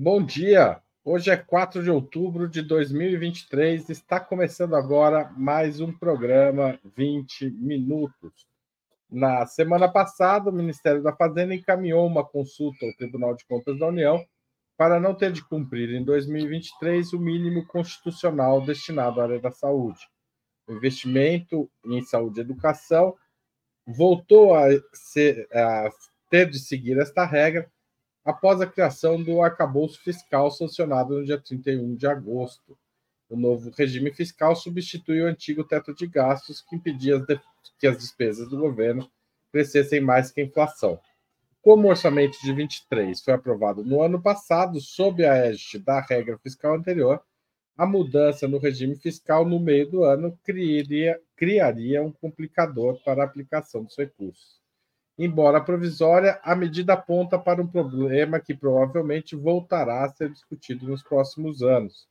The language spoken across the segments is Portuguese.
Bom dia! Hoje é 4 de outubro de 2023. Está começando agora mais um programa 20 Minutos. Na semana passada, o Ministério da Fazenda encaminhou uma consulta ao Tribunal de Contas da União para não ter de cumprir em 2023 o mínimo constitucional destinado à área da saúde. O investimento em saúde e educação voltou a, ser, a ter de seguir esta regra após a criação do arcabouço fiscal sancionado no dia 31 de agosto. O novo regime fiscal substitui o antigo teto de gastos que impedia que as despesas do governo crescessem mais que a inflação. Como o orçamento de 23 foi aprovado no ano passado, sob a égide da regra fiscal anterior, a mudança no regime fiscal no meio do ano criaria, criaria um complicador para a aplicação dos recursos. Embora provisória, a medida aponta para um problema que provavelmente voltará a ser discutido nos próximos anos.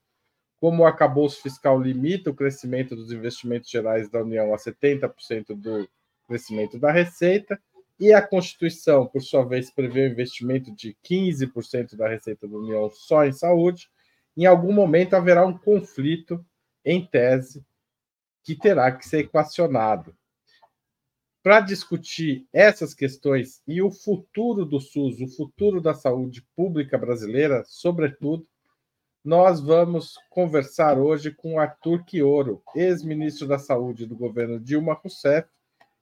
Como o arcabouço fiscal limita o crescimento dos investimentos gerais da União a 70% do crescimento da receita, e a Constituição, por sua vez, prevê o investimento de 15% da receita da União só em saúde, em algum momento haverá um conflito, em tese, que terá que ser equacionado para discutir essas questões e o futuro do SUS, o futuro da saúde pública brasileira, sobretudo, nós vamos conversar hoje com Arthur Quioro, ex-ministro da Saúde do governo Dilma Rousseff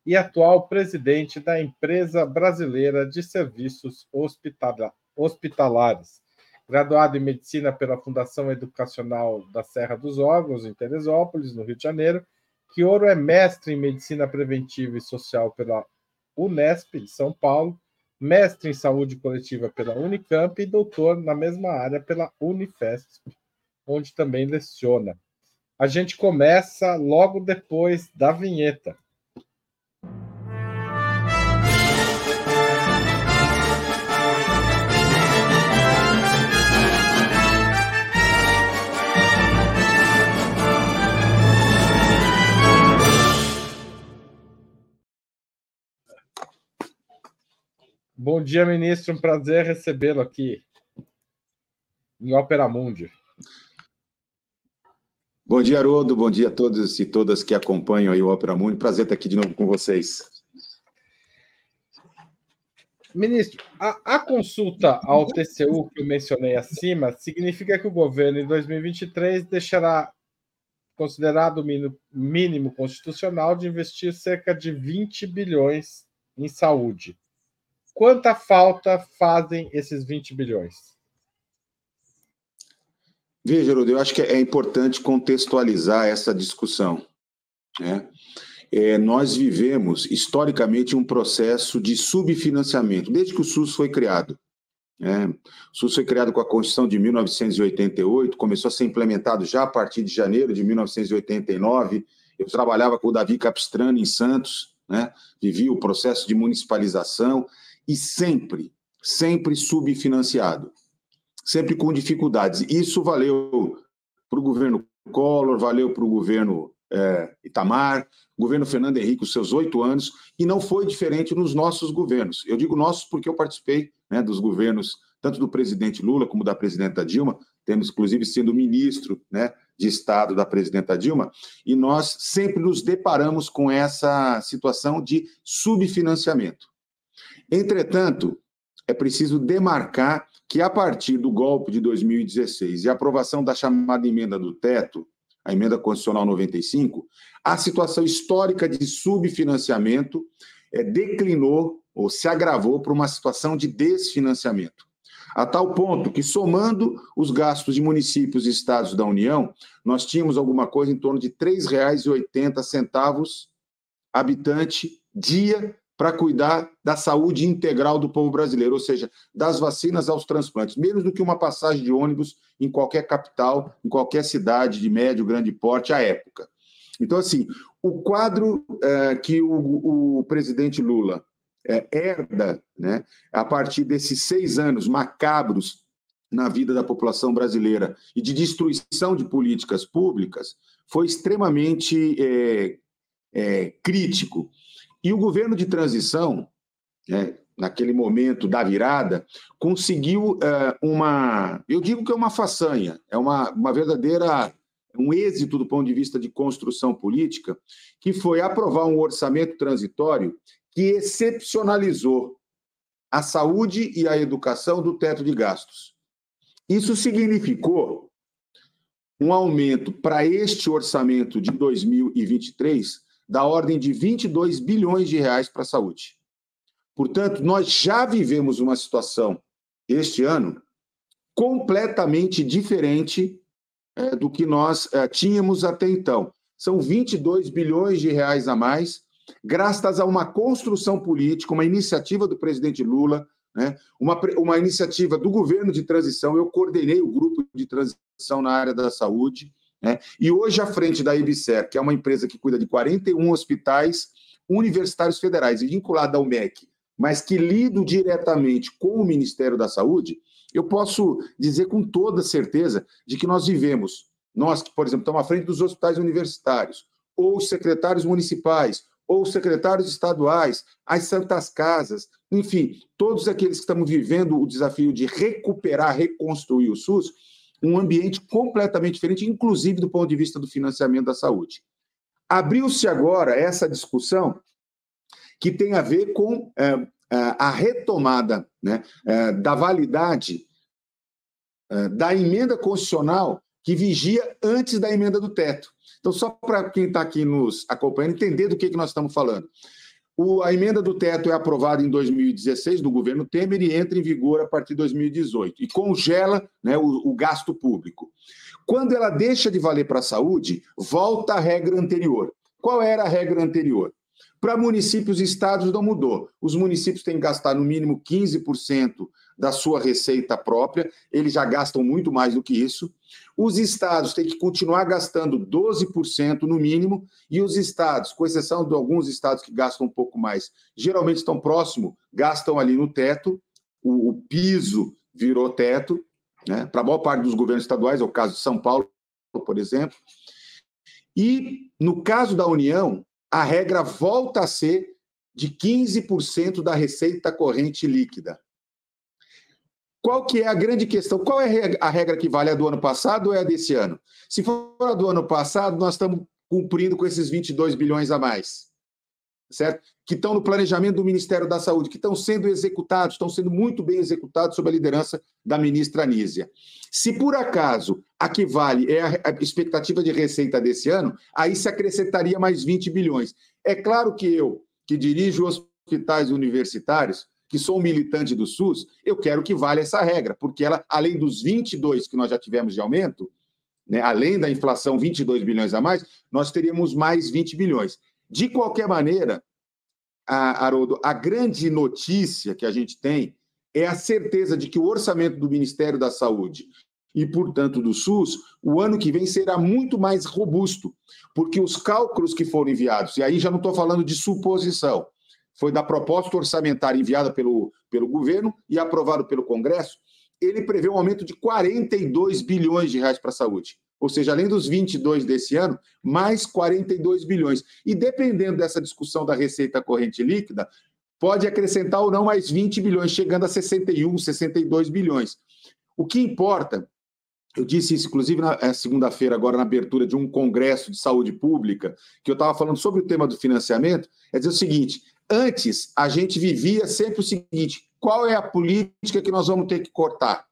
e atual presidente da Empresa Brasileira de Serviços Hospitalares. Graduado em Medicina pela Fundação Educacional da Serra dos Órgãos, em Teresópolis, no Rio de Janeiro, Quioro é mestre em Medicina Preventiva e Social pela Unesp de São Paulo, mestre em Saúde Coletiva pela Unicamp e doutor na mesma área pela Unifesp, onde também leciona. A gente começa logo depois da vinheta. Bom dia, ministro. Um prazer recebê-lo aqui em Ópera Mundi. Bom dia, Haroldo. Bom dia a todos e todas que acompanham aí o Ópera Mundi. Prazer estar aqui de novo com vocês. Ministro, a, a, consulta ao TCU que eu mencionei acima significa que o governo em 2023 deixará considerado o mínimo, mínimo constitucional de investir cerca de 20 bilhões em saúde. Quanta falta fazem esses 20 bilhões? Veja, Rudo, eu acho que é importante contextualizar essa discussão. Né? É, nós vivemos, historicamente, um processo de subfinanciamento, desde que o SUS foi criado. Né? O SUS foi criado com a Constituição de 1988, começou a ser implementado já a partir de janeiro de 1989. Eu trabalhava com o Davi Capistrano em Santos, né? vivi o processo de municipalização e sempre, sempre subfinanciado, sempre com dificuldades. Isso valeu para o governo Collor, valeu para o governo é, Itamar, governo Fernando Henrique, os seus oito anos, e não foi diferente nos nossos governos. Eu digo nossos porque eu participei né, dos governos, tanto do presidente Lula como da presidenta Dilma, temos inclusive sendo ministro né, de Estado da presidenta Dilma, e nós sempre nos deparamos com essa situação de subfinanciamento. Entretanto, é preciso demarcar que, a partir do golpe de 2016 e a aprovação da chamada emenda do teto, a emenda constitucional 95, a situação histórica de subfinanciamento é, declinou ou se agravou para uma situação de desfinanciamento. A tal ponto que, somando os gastos de municípios e estados da União, nós tínhamos alguma coisa em torno de R$ 3,80 habitante dia para cuidar da saúde integral do povo brasileiro, ou seja, das vacinas aos transplantes, menos do que uma passagem de ônibus em qualquer capital, em qualquer cidade de médio, grande porte à época. Então, assim, o quadro é, que o, o, presidente Lula é, herda, né, a partir desses seis anos macabros na vida da população brasileira e de destruição de políticas públicas, foi extremamente é, é crítico. E o governo de transição, é, naquele momento da virada, conseguiu uh, uma, eu digo que é uma façanha, é uma, uma verdadeira um êxito do ponto de vista de construção política, que foi aprovar um orçamento transitório que excepcionalizou a saúde e a educação do teto de gastos. Isso significou um aumento para este orçamento de 2023 da ordem de 22 bilhões de reais para a saúde. Portanto, nós já vivemos uma situação este ano completamente diferente é, do que nós é, tínhamos até então. São 22 bilhões de reais a mais, graças a uma construção política, uma iniciativa do presidente Lula, né, uma, uma iniciativa do governo de transição. Eu coordenei o grupo de transição na área da saúde. Né, e hoje, à frente da IBSER, que é uma empresa que cuida de 41 hospitais universitários federais e vinculada ao MEC, mas que lido diretamente com o Ministério da Saúde, eu posso dizer com toda certeza de que nós vivemos, nós que, por exemplo, estamos à frente dos hospitais universitários, ou os secretários municipais, ou os secretários estaduais, as santas casas, enfim, todos aqueles que estamos vivendo o desafio de recuperar, reconstruir o SUS, um ambiente completamente diferente, inclusive do ponto de vista do financiamento da saúde. Abriu-se agora essa discussão que tem a ver com é, a retomada né, é, da validade é, da emenda constitucional que vigia antes da emenda do teto. Então, só para quem está aqui nos acompanhando entender do que, que nós estamos falando. O, a emenda do teto é aprovada em 2016 do governo Temer e entra em vigor a partir de 2018 e congela né, o, o gasto público. Quando ela deixa de valer para a saúde, volta à regra anterior. Qual era a regra anterior? Para municípios e estados não mudou. Os municípios têm que gastar no mínimo 15% da sua receita própria, eles já gastam muito mais do que isso. Os estados têm que continuar gastando 12% no mínimo, e os estados, com exceção de alguns estados que gastam um pouco mais, geralmente estão próximo, gastam ali no teto, o, o piso virou teto, né? para a maior parte dos governos estaduais, é o caso de São Paulo, por exemplo. E no caso da União, a regra volta a ser de 15% da receita corrente líquida. Qual que é a grande questão? Qual é a regra que vale? A do ano passado ou é a desse ano? Se for a do ano passado, nós estamos cumprindo com esses 22 bilhões a mais certo? Que estão no planejamento do Ministério da Saúde, que estão sendo executados, estão sendo muito bem executados sob a liderança da ministra Anísia. Se por acaso a que vale é a expectativa de receita desse ano, aí se acrescentaria mais 20 bilhões. É claro que eu, que dirijo hospitais universitários, que sou um militante do SUS, eu quero que valha essa regra, porque ela, além dos 22 que nós já tivemos de aumento, né, além da inflação, 22 bilhões a mais, nós teríamos mais 20 bilhões. De qualquer maneira, a, Haroldo, a grande notícia que a gente tem é a certeza de que o orçamento do Ministério da Saúde e, portanto, do SUS, o ano que vem será muito mais robusto, porque os cálculos que foram enviados, e aí já não estou falando de suposição, foi da proposta orçamentária enviada pelo, pelo governo e aprovado pelo Congresso, ele prevê um aumento de 42 bilhões de reais para a saúde. Ou seja, além dos 22 desse ano, mais 42 bilhões. E dependendo dessa discussão da receita corrente líquida, pode acrescentar ou não mais 20 bilhões, chegando a 61, 62 bilhões. O que importa, eu disse isso inclusive na é, segunda-feira, agora na abertura de um congresso de saúde pública, que eu estava falando sobre o tema do financiamento, é dizer o seguinte: antes a gente vivia sempre o seguinte: qual é a política que nós vamos ter que cortar?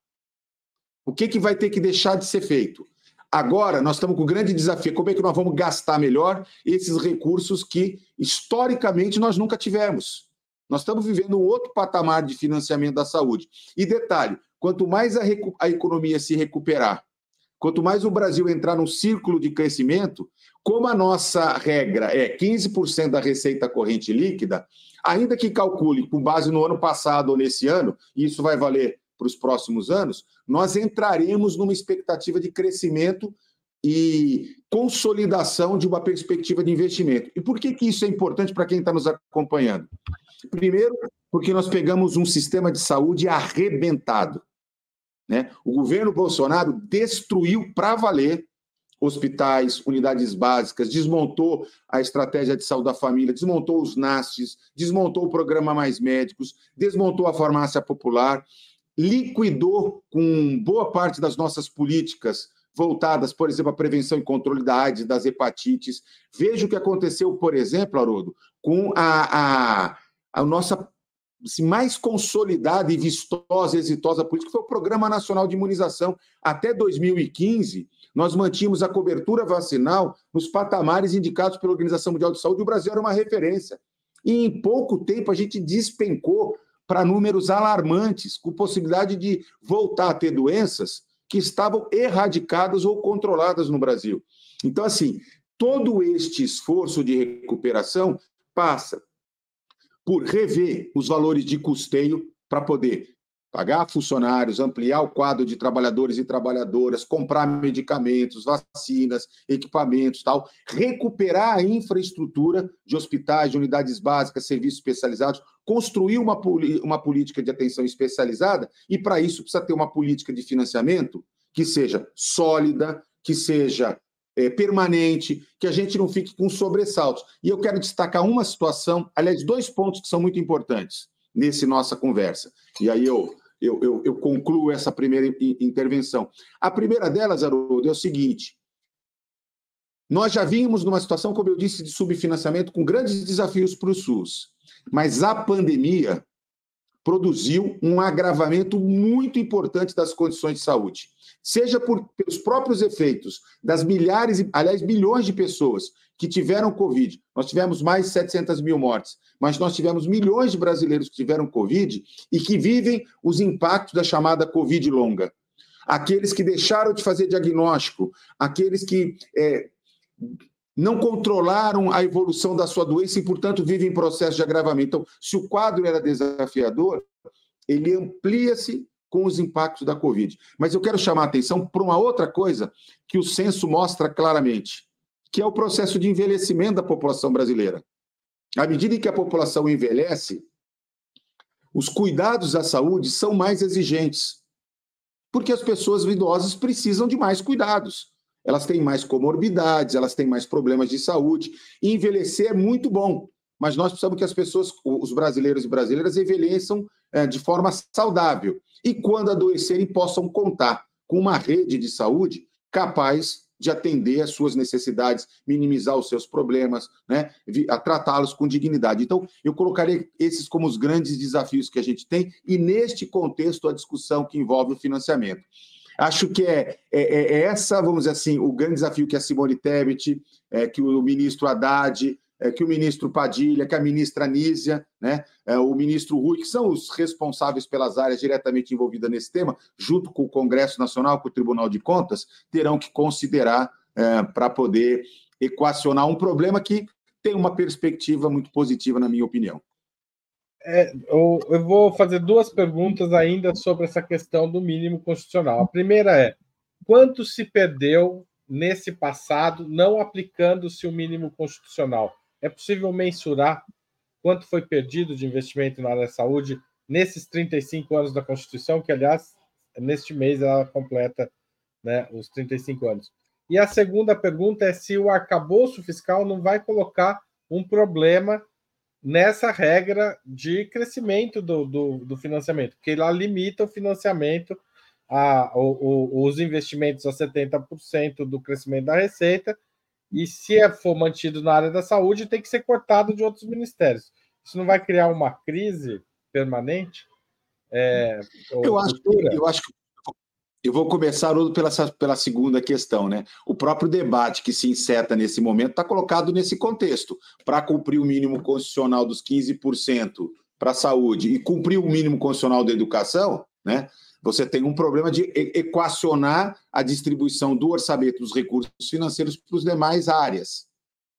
O que, que vai ter que deixar de ser feito? Agora, nós estamos com o grande desafio: como é que nós vamos gastar melhor esses recursos que, historicamente, nós nunca tivemos? Nós estamos vivendo um outro patamar de financiamento da saúde. E detalhe: quanto mais a, a economia se recuperar, quanto mais o Brasil entrar num círculo de crescimento, como a nossa regra é 15% da receita corrente líquida, ainda que calcule com base no ano passado ou nesse ano, e isso vai valer para os próximos anos, nós entraremos numa expectativa de crescimento e consolidação de uma perspectiva de investimento. E por que, que isso é importante para quem está nos acompanhando? Primeiro, porque nós pegamos um sistema de saúde arrebentado. Né? O governo Bolsonaro destruiu para valer hospitais, unidades básicas, desmontou a estratégia de saúde da família, desmontou os NASTs, desmontou o programa Mais Médicos, desmontou a farmácia popular, liquidou com boa parte das nossas políticas voltadas, por exemplo, à prevenção e controle da AIDS, das hepatites. Veja o que aconteceu, por exemplo, Haroldo, com a, a, a nossa assim, mais consolidada e vistosa, exitosa política, foi o Programa Nacional de Imunização. Até 2015, nós mantínhamos a cobertura vacinal nos patamares indicados pela Organização Mundial de Saúde, o Brasil era uma referência. E em pouco tempo a gente despencou para números alarmantes, com possibilidade de voltar a ter doenças que estavam erradicadas ou controladas no Brasil. Então, assim, todo este esforço de recuperação passa por rever os valores de custeio para poder pagar funcionários, ampliar o quadro de trabalhadores e trabalhadoras, comprar medicamentos, vacinas, equipamentos, tal, recuperar a infraestrutura de hospitais, de unidades básicas, serviços especializados, construir uma, uma política de atenção especializada e para isso precisa ter uma política de financiamento que seja sólida, que seja é, permanente, que a gente não fique com sobressaltos. E eu quero destacar uma situação, aliás, dois pontos que são muito importantes nesse nossa conversa. E aí eu eu, eu, eu concluo essa primeira intervenção. A primeira delas, Haroldo, é o seguinte: nós já vínhamos numa situação, como eu disse, de subfinanciamento com grandes desafios para o SUS, mas a pandemia produziu um agravamento muito importante das condições de saúde, seja por, pelos próprios efeitos das milhares, aliás, bilhões de pessoas que tiveram Covid. Nós tivemos mais de 700 mil mortes, mas nós tivemos milhões de brasileiros que tiveram Covid e que vivem os impactos da chamada Covid longa. Aqueles que deixaram de fazer diagnóstico, aqueles que é, não controlaram a evolução da sua doença e, portanto, vivem em processo de agravamento. Então, se o quadro era desafiador, ele amplia-se com os impactos da Covid. Mas eu quero chamar a atenção para uma outra coisa que o censo mostra claramente, que é o processo de envelhecimento da população brasileira. À medida que a população envelhece, os cuidados à saúde são mais exigentes, porque as pessoas idosas precisam de mais cuidados elas têm mais comorbidades, elas têm mais problemas de saúde. E envelhecer é muito bom, mas nós precisamos que as pessoas, os brasileiros e brasileiras, envelheçam é, de forma saudável. E quando adoecerem, possam contar com uma rede de saúde capaz de atender às suas necessidades, minimizar os seus problemas, né, tratá-los com dignidade. Então, eu colocaria esses como os grandes desafios que a gente tem, e neste contexto, a discussão que envolve o financiamento. Acho que é, é, é, é, essa, vamos dizer assim, o grande desafio que a Simone Tebet, é, que o ministro Haddad, é, que o ministro Padilha, que a ministra Nízia, né, é, o ministro Rui, que são os responsáveis pelas áreas diretamente envolvidas nesse tema, junto com o Congresso Nacional, com o Tribunal de Contas, terão que considerar é, para poder equacionar um problema que tem uma perspectiva muito positiva, na minha opinião. É, eu, eu, vou fazer duas perguntas ainda sobre essa questão do mínimo constitucional. A primeira é: quanto se perdeu nesse passado não aplicando-se o mínimo constitucional? É possível mensurar quanto foi perdido de investimento na área da saúde nesses 35 anos da Constituição, que, aliás, neste mês ela completa né, os 35 anos. E a segunda pergunta é se o arcabouço fiscal não vai colocar um problema nessa regra de crescimento do, do, do financiamento, porque lá limita o financiamento a, o, o, os investimentos a 70% do crescimento da receita, e se é, for mantido na área da saúde, tem que ser cortado de outros ministérios. Isso não vai criar uma crise permanente? É, eu, acho, eu acho que eu vou começar pela, pela segunda questão, né? O próprio debate que se inseta nesse momento está colocado nesse contexto. Para cumprir o mínimo constitucional dos 15% para a saúde e cumprir o mínimo constitucional da educação, né? Você tem um problema de equacionar a distribuição do orçamento dos recursos financeiros para as demais áreas,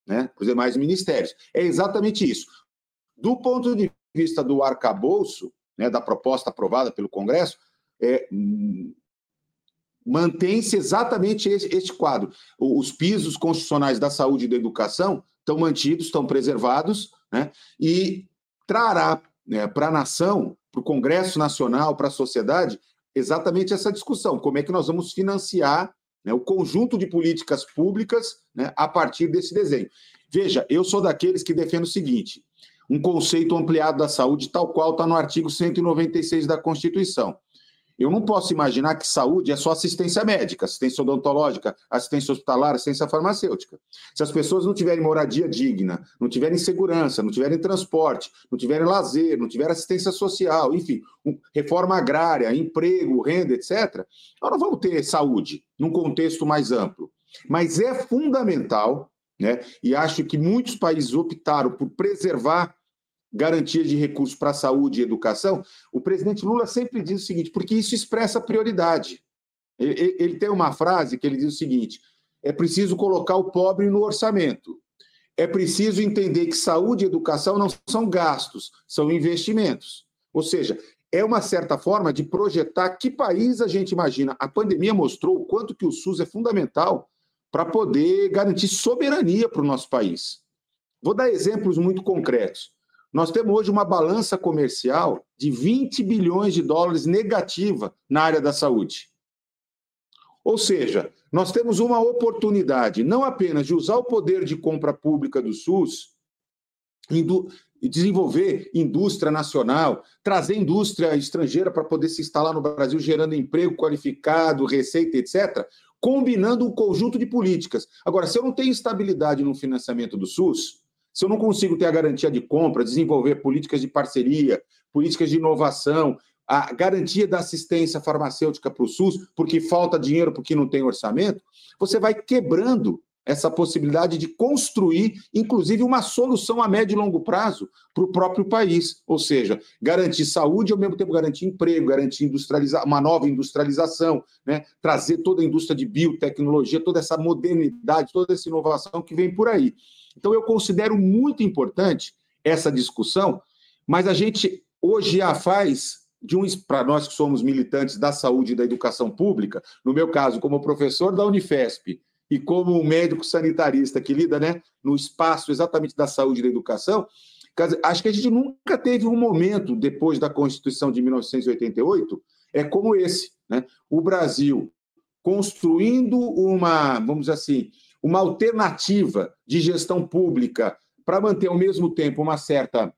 né? Para os demais ministérios. É exatamente isso. Do ponto de vista do arcabouço, né, da proposta aprovada pelo Congresso, é, mantém-se exatamente este quadro. Os pisos constitucionais da saúde e da educação estão mantidos, estão preservados, né? e trará né, para a nação, para o Congresso Nacional, para a sociedade, exatamente essa discussão: como é que nós vamos financiar né, o conjunto de políticas públicas né, a partir desse desenho. Veja, eu sou daqueles que defendem o seguinte: um conceito ampliado da saúde, tal qual está no artigo 196 da Constituição. Eu não posso imaginar que saúde é só assistência médica, assistência odontológica, assistência hospitalar, assistência farmacêutica. Se as pessoas não tiverem moradia digna, não tiverem segurança, não tiverem transporte, não tiverem lazer, não tiverem assistência social, enfim, reforma agrária, emprego, renda, etc., nós não vamos ter saúde num contexto mais amplo. Mas é fundamental, né? E acho que muitos países optaram por preservar garantia de recursos para saúde e educação, o presidente Lula sempre diz o seguinte, porque isso expressa prioridade. Ele, ele, tem uma frase que ele diz o seguinte: é preciso colocar o pobre no orçamento. É preciso entender que saúde e educação não são gastos, são investimentos. Ou seja, é uma certa forma de projetar que país a gente imagina. A pandemia mostrou o quanto que o SUS é fundamental para poder garantir soberania para o nosso país. Vou dar exemplos muito concretos. Nós temos hoje uma balança comercial de 20 bilhões de dólares negativa na área da saúde. Ou seja, nós temos uma oportunidade não apenas de usar o poder de compra pública do SUS e desenvolver indústria nacional, trazer indústria estrangeira para poder se instalar no Brasil, gerando emprego qualificado, receita, etc., combinando um conjunto de políticas. Agora, se eu não tenho estabilidade no financiamento do SUS, se eu não consigo ter a garantia de compra, desenvolver políticas de parceria, políticas de inovação, a garantia da assistência farmacêutica para o SUS, porque falta dinheiro, porque não tem orçamento, você vai quebrando essa possibilidade de construir, inclusive, uma solução a médio e longo prazo para o próprio país. Ou seja, garantir saúde e, ao mesmo tempo, garantir emprego, garantir industrializar, uma nova industrialização, né? trazer toda a indústria de biotecnologia, toda essa modernidade, toda essa inovação que vem por aí. Então, eu considero muito importante essa discussão, mas a gente hoje já faz de um para nós que somos militantes da saúde e da educação pública, no meu caso, como professor da Unifesp e como médico sanitarista que lida né, no espaço exatamente da saúde e da educação, acho que a gente nunca teve um momento depois da Constituição de 1988 é como esse, né? O Brasil construindo uma, vamos dizer assim, uma alternativa de gestão pública para manter ao mesmo tempo uma certa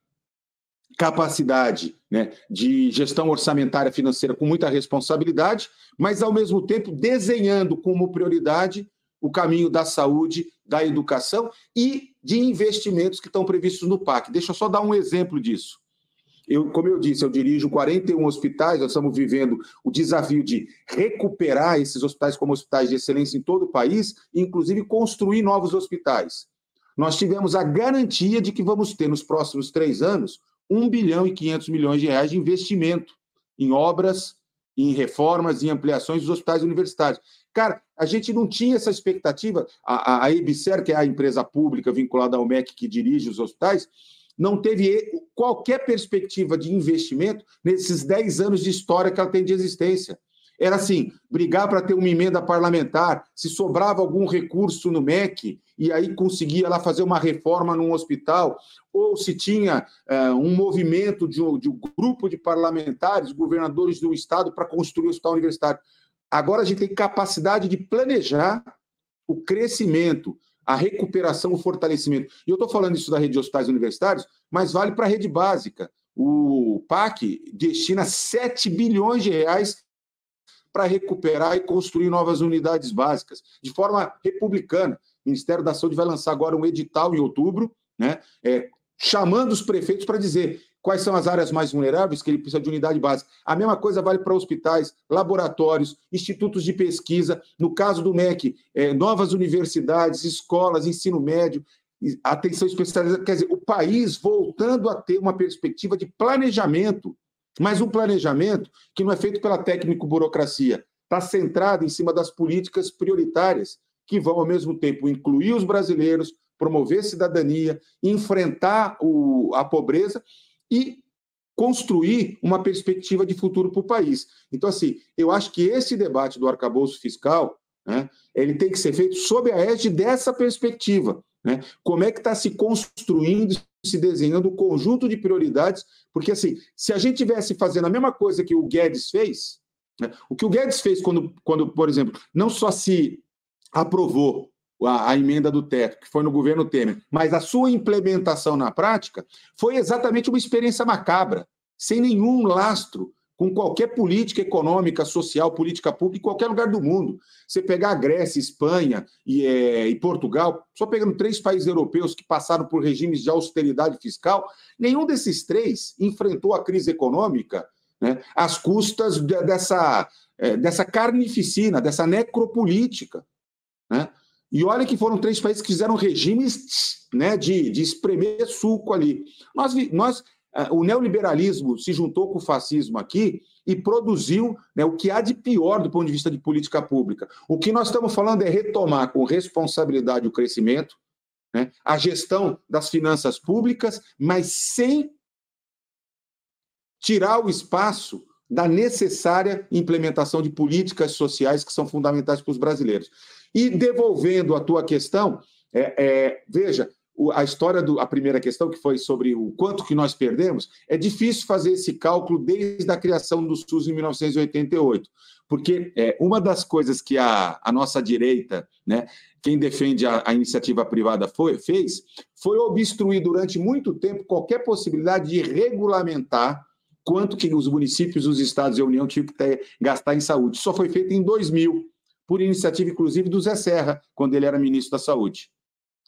capacidade né, de gestão orçamentária financeira com muita responsabilidade, mas ao mesmo tempo desenhando como prioridade o caminho da saúde, da educação e de investimentos que estão previstos no PAC. Deixa eu só dar um exemplo disso. Eu, como eu disse, eu dirijo 41 hospitais, nós estamos vivendo o desafio de recuperar esses hospitais como hospitais de excelência em todo o país, inclusive construir novos hospitais. Nós tivemos a garantia de que vamos ter nos próximos três anos 1 bilhão e 500 milhões de reais de investimento em obras, em reformas, em ampliações dos hospitais universitários. Cara, a gente não tinha essa expectativa. A, a, a EBSER, que é a empresa pública vinculada ao MEC que dirige os hospitais, não teve qualquer perspectiva de investimento nesses 10 anos de história que ela tem de existência. Era assim, brigar para ter uma emenda parlamentar, se sobrava algum recurso no MEC, e aí conseguia lá fazer uma reforma num hospital, ou se tinha uh, um movimento de um, de um, grupo de parlamentares, governadores do estado, para construir o hospital universitário. Agora a gente tem capacidade de planejar o crescimento, a recuperação, o fortalecimento. E eu estou falando isso da rede de hospitais universitários, mas vale para a rede básica. O PAC destina 7 bilhões de reais para recuperar e construir novas unidades básicas, de forma republicana. O Ministério da Saúde vai lançar agora um edital em outubro, né, é, chamando os prefeitos para dizer quais são as áreas mais vulneráveis que ele precisa de unidade básica. A mesma coisa vale para hospitais, laboratórios, institutos de pesquisa, no caso do MEC, é, novas universidades, escolas, ensino médio, atenção especializada. Quer dizer, o país voltando a ter uma perspectiva de planejamento, mas um planejamento que não é feito pela técnico-burocracia, está centrado em cima das políticas prioritárias, que vão, ao mesmo tempo, incluir os brasileiros, promover cidadania, enfrentar o, a pobreza e construir uma perspectiva de futuro para o país. Então, assim, eu acho que esse debate do arcabouço fiscal, né, ele tem que ser feito sob a égide dessa perspectiva. Né? Como é que está se construindo, se desenhando um conjunto de prioridades? Porque, assim, se a gente tivesse fazendo a mesma coisa que o Guedes fez, Né? O que o Guedes fez quando, quando, por exemplo, não só se aprovou a, a, emenda do teto, que foi no governo Temer, mas a sua implementação na prática foi exatamente uma experiência macabra, sem nenhum lastro com qualquer política econômica, social, política pública em qualquer lugar do mundo. Você pegar a Grécia, Espanha e, é, e, Portugal, só pegando três países europeus que passaram por regimes de austeridade fiscal, nenhum desses três enfrentou a crise econômica né, às custas de, dessa, é, dessa carnificina, dessa necropolítica. Né? E olha que foram três países que fizeram regimes né, de, de espremer suco ali. Nós, nós, é, o neoliberalismo se juntou com o fascismo aqui e produziu né, o que há de pior do ponto de vista de política pública. O que nós estamos falando é retomar com responsabilidade o crescimento, né, a gestão das finanças públicas, mas sem tirar o espaço da necessária implementação de políticas sociais que são fundamentais para os brasileiros. E devolvendo a tua questão, é, é, veja, a história da primeira questão, que foi sobre o quanto que nós perdemos, é difícil fazer esse cálculo desde a criação do SUS em 1988, porque é, uma das coisas que a, a nossa direita, né, quem defende a, a iniciativa privada foi, fez, foi obstruir durante muito tempo qualquer possibilidade de regulamentar quanto que os municípios, os estados e a União tinham que ter, gastar em saúde. Só foi feito em 2000, por iniciativa, inclusive, do Zé Serra, quando ele era ministro da Saúde.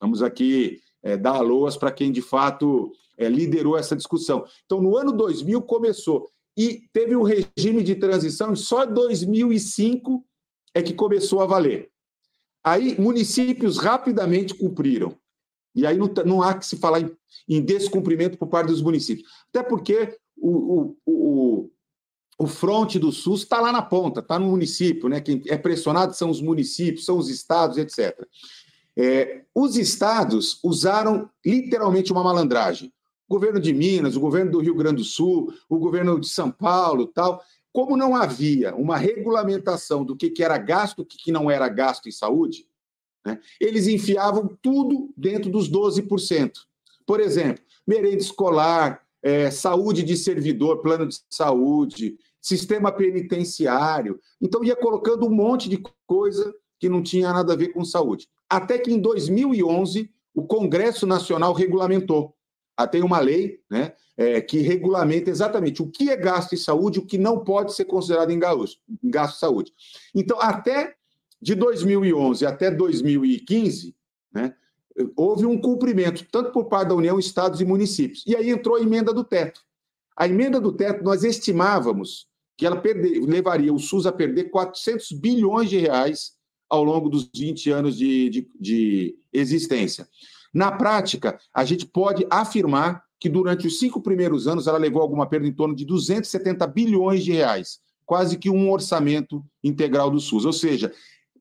Vamos aqui é, dar aloas para quem, de fato, é, liderou essa discussão. Então, no ano 2000 começou, e teve um regime de transição, e só 2005 é que começou a valer. Aí, municípios rapidamente cumpriram. E aí não, não há que se falar em, em descumprimento por parte dos municípios. Até porque o, o, o, o fronte do SUS está lá na ponta, está no município, né? Quem é pressionado são os municípios, são os estados, etc. É, os estados usaram literalmente uma malandragem. O governo de Minas, o governo do Rio Grande do Sul, o governo de São Paulo, tal. Como não havia uma regulamentação do que, que era gasto, o que, que não era gasto em saúde, né, eles enfiavam tudo dentro dos 12%. Por exemplo, merenda escolar, é, saúde de servidor, plano de saúde, sistema penitenciário. Então, ia colocando um monte de coisa que não tinha nada a ver com saúde. Até que em 2011, o Congresso Nacional regulamentou. Ah, tem uma lei né, é, que regulamenta exatamente o que é gasto em saúde e o que não pode ser considerado em gasto, em gasto de saúde. Então, até de 2011 até 2015, né, houve um cumprimento, tanto por parte da União, estados e municípios. E aí entrou a emenda do teto. A emenda do teto, nós estimávamos que ela perder, levaria o SUS a perder 400 bilhões de reais ao longo dos 20 anos de, de, de existência. Na prática, a gente pode afirmar que durante os cinco primeiros anos ela levou alguma perda em torno de 270 bilhões de reais, quase que um orçamento integral do SUS. Ou seja,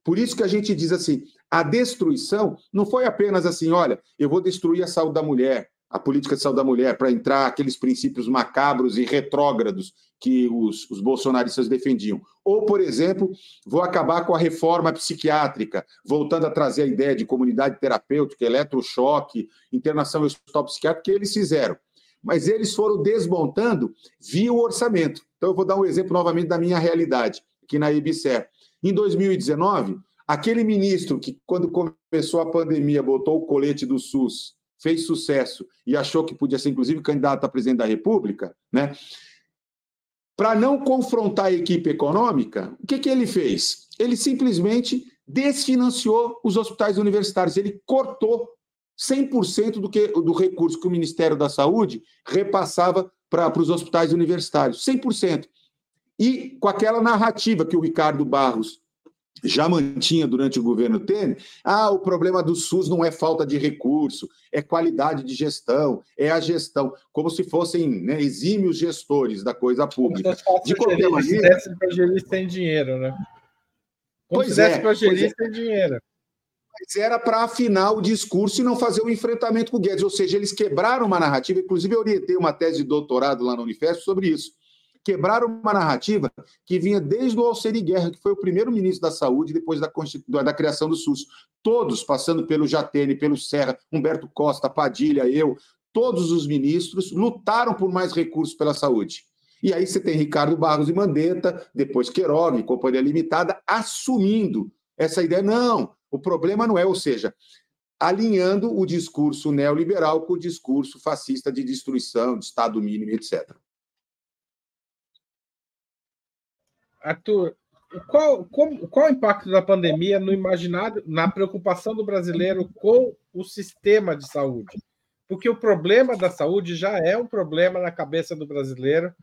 por isso que a gente diz assim, a destruição não foi apenas assim, olha, eu vou destruir a saúde da mulher, a política de saúde da mulher, para entrar aqueles princípios macabros e retrógrados que os, os, bolsonaristas defendiam. Ou, por exemplo, vou acabar com a reforma psiquiátrica, voltando a trazer a ideia de comunidade terapêutica, eletrochoque, internação hospital psiquiátrico, que eles fizeram. Mas eles foram desmontando via o orçamento. Então, eu vou dar um exemplo novamente da minha realidade, aqui na IBSER. Em 2019, Aquele ministro que, quando começou a pandemia, botou o colete do SUS, fez sucesso e achou que podia ser, inclusive, candidato a presidente da República, né? Para não confrontar a equipe econômica, o que, que ele fez? Ele simplesmente desfinanciou os hospitais universitários. Ele cortou 100% do, que, do recurso que o Ministério da Saúde repassava para os hospitais universitários. 100%. E com aquela narrativa que o Ricardo Barros já mantinha durante o governo Temer, ah, o problema do SUS não é falta de recurso, é qualidade de gestão, é a gestão, como se fossem né, exímios gestores da coisa pública. de qualquer maneira. Se para gerir sem dinheiro, né? Como pois se é, para gerir é. sem dinheiro. Mas era para afinar o discurso e não fazer o um enfrentamento com o Guedes, ou seja, eles quebraram uma narrativa, inclusive eu orientei uma tese de doutorado lá na Unifesp sobre isso quebraram uma narrativa que vinha desde o Alceri Guerra, que foi o primeiro ministro da Saúde depois da, da criação do SUS. Todos, passando pelo Jatene, pelo Serra, Humberto Costa, Padilha, eu, todos os ministros lutaram por mais recursos pela saúde. E aí você tem Ricardo Barros e Mandetta, depois Queiroga e Companhia Limitada, assumindo essa ideia. Não, o problema não é, ou seja, alinhando o discurso neoliberal com o discurso fascista de destruição, de Estado mínimo, etc. Arthur, qual, qual, qual o impacto da pandemia no imaginário, na preocupação do brasileiro com o sistema de saúde? Porque o problema da saúde já é um problema na cabeça do brasileiro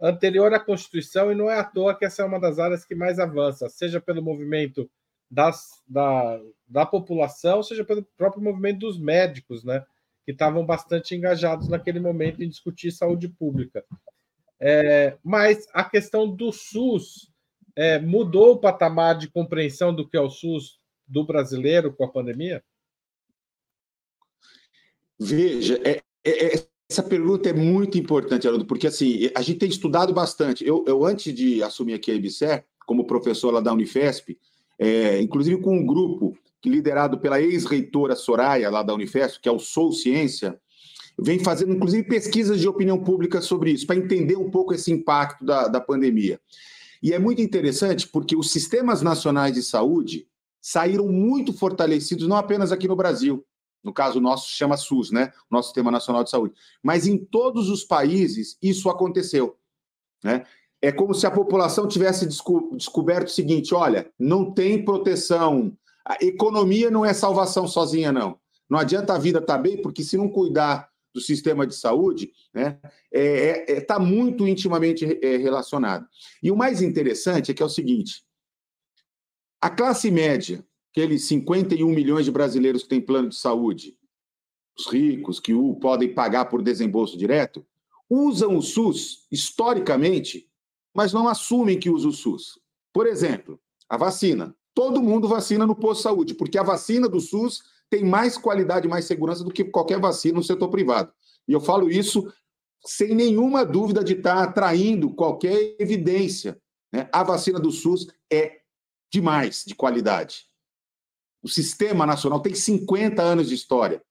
anterior à Constituição, e não é à toa que essa é uma das áreas que mais avança, seja pelo movimento das, da, da população, seja pelo próprio movimento dos médicos, né? Que estavam bastante engajados naquele momento em discutir saúde pública. É, mas a questão do SUS é, mudou o patamar de compreensão do que é o SUS do brasileiro com a pandemia? Veja, é, é, é essa pergunta é muito importante, Haroldo, porque assim, a gente tem estudado bastante. Eu, eu antes de assumir aqui a IBSER, como professor lá da Unifesp, é, inclusive com um grupo liderado pela ex-reitora Soraya, lá da Unifesp, que é o Sou Ciência, vem fazendo, inclusive, pesquisas de opinião pública sobre isso, para entender um pouco esse impacto da, da pandemia. E é muito interessante porque os sistemas nacionais de saúde saíram muito fortalecidos, não apenas aqui no Brasil, no caso nosso chama SUS, né? Nosso Sistema Nacional de Saúde. Mas em todos os países isso aconteceu, né? É como se a população tivesse desco descoberto o seguinte: olha, não tem proteção, a economia não é salvação sozinha, não. Não adianta a vida estar tá bem, porque se não cuidar do sistema de saúde, né, está é, é, tá muito intimamente é, relacionado. E o mais interessante é que é o seguinte: a classe média aqueles 51 milhões de brasileiros que têm plano de saúde, os ricos que o podem pagar por desembolso direto, usam o SUS historicamente, mas não assumem que usam o SUS. Por exemplo, a vacina. Todo mundo vacina no posto de saúde, porque a vacina do SUS tem mais qualidade e mais segurança do que qualquer vacina no setor privado. E eu falo isso sem nenhuma dúvida de estar atraindo qualquer evidência. Né? A vacina do SUS é demais de qualidade. O Sistema Nacional tem 50 anos de história.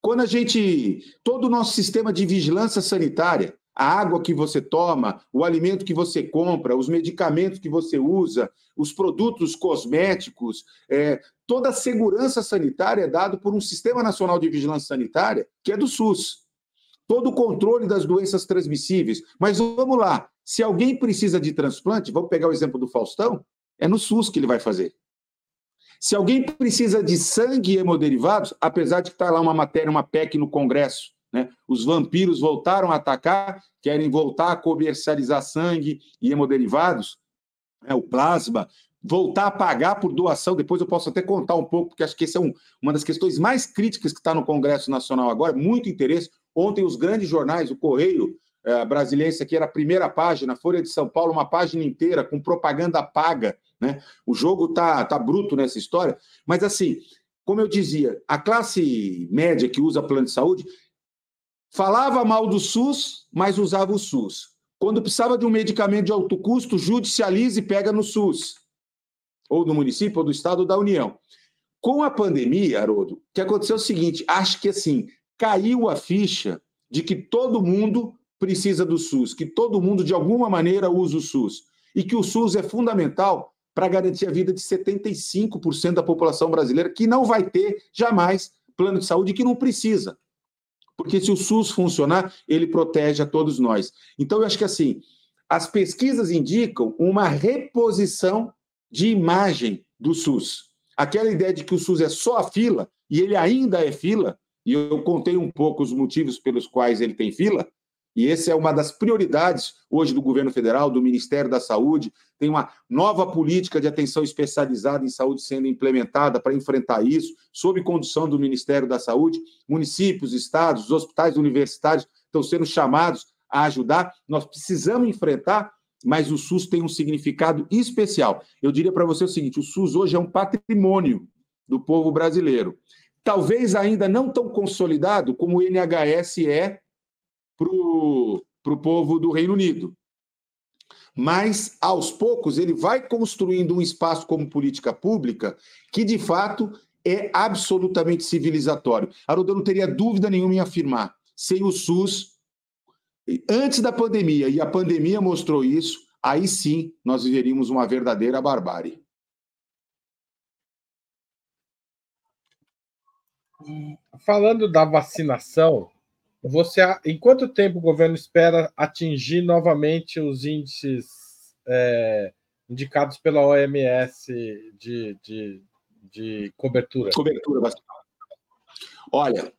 Quando a gente. Todo o nosso sistema de vigilância sanitária, a água que você toma, o alimento que você compra, os medicamentos que você usa, os produtos cosméticos, é, toda a segurança sanitária é dado por um Sistema Nacional de Vigilância Sanitária, que é do SUS. Todo o controle das doenças transmissíveis. Mas vamos lá, se alguém precisa de transplante, vamos pegar o exemplo do Faustão, é no SUS que ele vai fazer. Se alguém precisa de sangue e hemoderivados, apesar de estar lá uma matéria, uma PEC no Congresso, né, os vampiros voltaram a atacar, querem voltar a comercializar sangue e hemoderivados, né, o plasma, voltar a pagar por doação. Depois eu posso até contar um pouco, porque acho que essa é um, uma das questões mais críticas que está no Congresso Nacional agora, muito interesse. Ontem, os grandes jornais, o Correio é, Brasileiro, aqui era a primeira página, Folha de São Paulo, uma página inteira com propaganda paga né? O jogo tá, tá bruto nessa história, mas assim, como eu dizia, a classe média que usa plano de saúde falava mal do SUS, mas usava o SUS. Quando precisava de um medicamento de alto custo, judicializa e pega no SUS, ou no município, ou do Estado, ou da União. Com a pandemia, Haroldo, o que aconteceu é o seguinte: acho que assim, caiu a ficha de que todo mundo precisa do SUS, que todo mundo, de alguma maneira, usa o SUS. E que o SUS é fundamental para garantir a vida de 75% da população brasileira que não vai ter jamais plano de saúde que não precisa. Porque se o SUS funcionar, ele protege a todos nós. Então, eu acho que assim, as pesquisas indicam uma reposição de imagem do SUS. Aquela ideia de que o SUS é só a fila, e ele ainda é fila, e eu contei um pouco os motivos pelos quais ele tem fila, e essa é uma das prioridades hoje do governo federal, do Ministério da Saúde. Tem uma nova política de atenção especializada em saúde sendo implementada para enfrentar isso, sob condução do Ministério da Saúde. Municípios, estados, hospitais universitários estão sendo chamados a ajudar. Nós precisamos enfrentar, mas o SUS tem um significado especial. Eu diria para você o seguinte: o SUS hoje é um patrimônio do povo brasileiro. Talvez ainda não tão consolidado como o NHS é para o povo do Reino Unido. Mas, aos poucos, ele vai construindo um espaço como política pública que, de fato, é absolutamente civilizatório. Haroldo, eu não teria dúvida nenhuma em afirmar. Sem o SUS, antes da pandemia, e a pandemia mostrou isso, aí sim nós viveríamos uma verdadeira barbárie. Falando da vacinação, você, em quanto tempo o governo espera atingir novamente os índices é, indicados pela OMS de, de, de cobertura? Cobertura. Olha,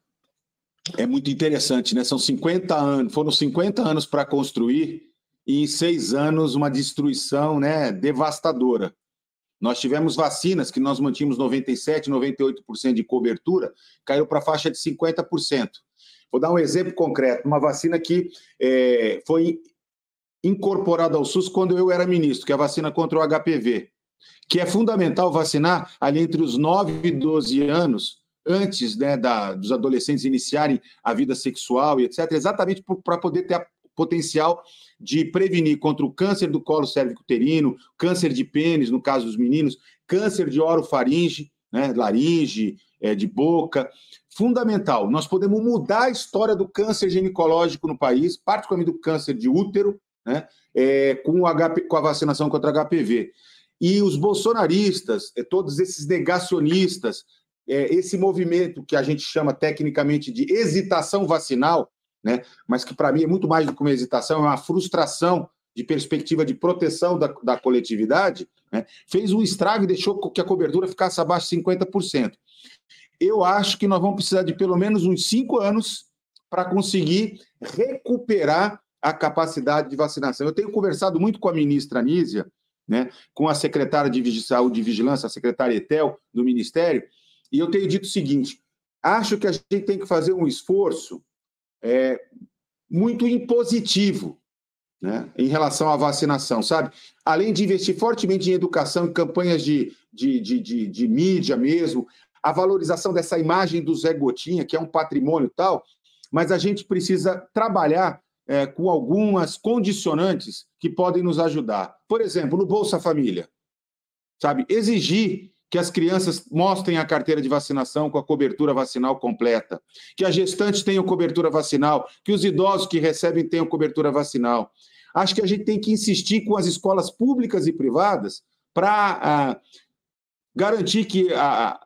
é muito interessante, né? São 50 anos, foram 50 anos para construir e em seis anos uma destruição né, devastadora. Nós tivemos vacinas que nós mantínhamos 97%, 98% de cobertura, caiu para a faixa de 50%. Vou dar um exemplo concreto: uma vacina que é, foi incorporada ao SUS quando eu era ministro, que é a vacina contra o HPV, que é fundamental vacinar ali entre os 9 e 12 anos, antes né, da, dos adolescentes iniciarem a vida sexual e etc., exatamente para poder ter a potencial de prevenir contra o câncer do colo cérvico-uterino, câncer de pênis, no caso dos meninos, câncer de orofaringe, né, laringe, é, de boca. Fundamental, nós podemos mudar a história do câncer ginecológico no país, particularmente do câncer de útero, né, é, com, HP, com a vacinação contra HPV. E os bolsonaristas, é, todos esses negacionistas, é, esse movimento que a gente chama tecnicamente de hesitação vacinal, né, mas que para mim é muito mais do que uma hesitação, é uma frustração de perspectiva de proteção da, da coletividade, né, fez um estrago e deixou que a cobertura ficasse abaixo de 50%. Eu acho que nós vamos precisar de pelo menos uns cinco anos para conseguir recuperar a capacidade de vacinação. Eu tenho conversado muito com a ministra Anísia, né, com a secretária de Saúde e Vigilância, a secretária Etel, do Ministério, e eu tenho dito o seguinte: acho que a gente tem que fazer um esforço é, muito impositivo né, em relação à vacinação, sabe? Além de investir fortemente em educação, em campanhas de, de, de, de, de mídia mesmo, a valorização dessa imagem do Zé Gotinha, que é um patrimônio tal, mas a gente precisa trabalhar é, com algumas condicionantes que podem nos ajudar. Por exemplo, no Bolsa Família, sabe? Exigir que as crianças mostrem a carteira de vacinação com a cobertura vacinal completa, que as gestantes tenham cobertura vacinal, que os idosos que recebem tenham cobertura vacinal. Acho que a gente tem que insistir com as escolas públicas e privadas para ah, garantir que a,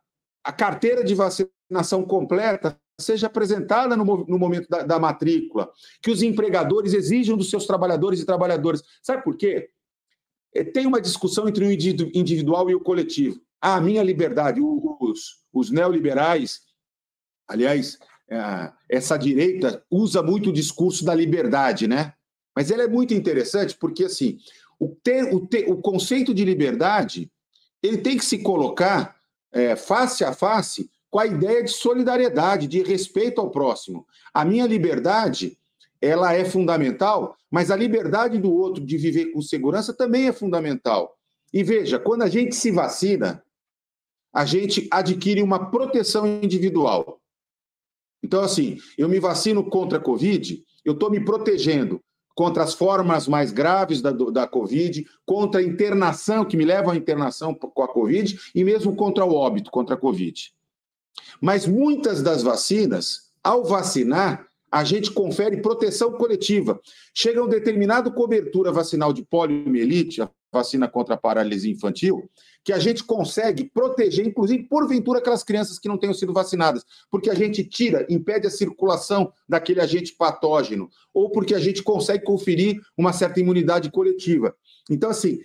a carteira de vacinação completa seja apresentada no, no momento da, da, matrícula, que os empregadores exijam dos seus trabalhadores e trabalhadoras. Sabe por quê? É, tem uma discussão entre o individual e o coletivo. Ah, a minha liberdade, os, os neoliberais, aliás, é, essa direita usa muito o discurso da liberdade, né? Mas ela é muito interessante porque, assim, o, ter, o, ter, o conceito de liberdade ele tem que se colocar é, face a face com a ideia de solidariedade, de respeito ao próximo. A minha liberdade, ela é fundamental, mas a liberdade do outro de viver com segurança também é fundamental. E veja, quando a gente se vacina, a gente adquire uma proteção individual. Então, assim, eu me vacino contra a Covid, eu estou me protegendo contra as formas mais graves da, da Covid, contra a internação, que me leva à internação com a Covid, e mesmo contra o óbito contra a Covid. Mas muitas das vacinas, ao vacinar, a gente confere proteção coletiva. Chega a uma determinada cobertura vacinal de poliomielite, a vacina contra a paralisia infantil, que a gente consegue proteger, inclusive, porventura, aquelas crianças que não tenham sido vacinadas, porque a gente tira, impede a circulação daquele agente patógeno, ou porque a gente consegue conferir uma certa imunidade coletiva. Então, assim,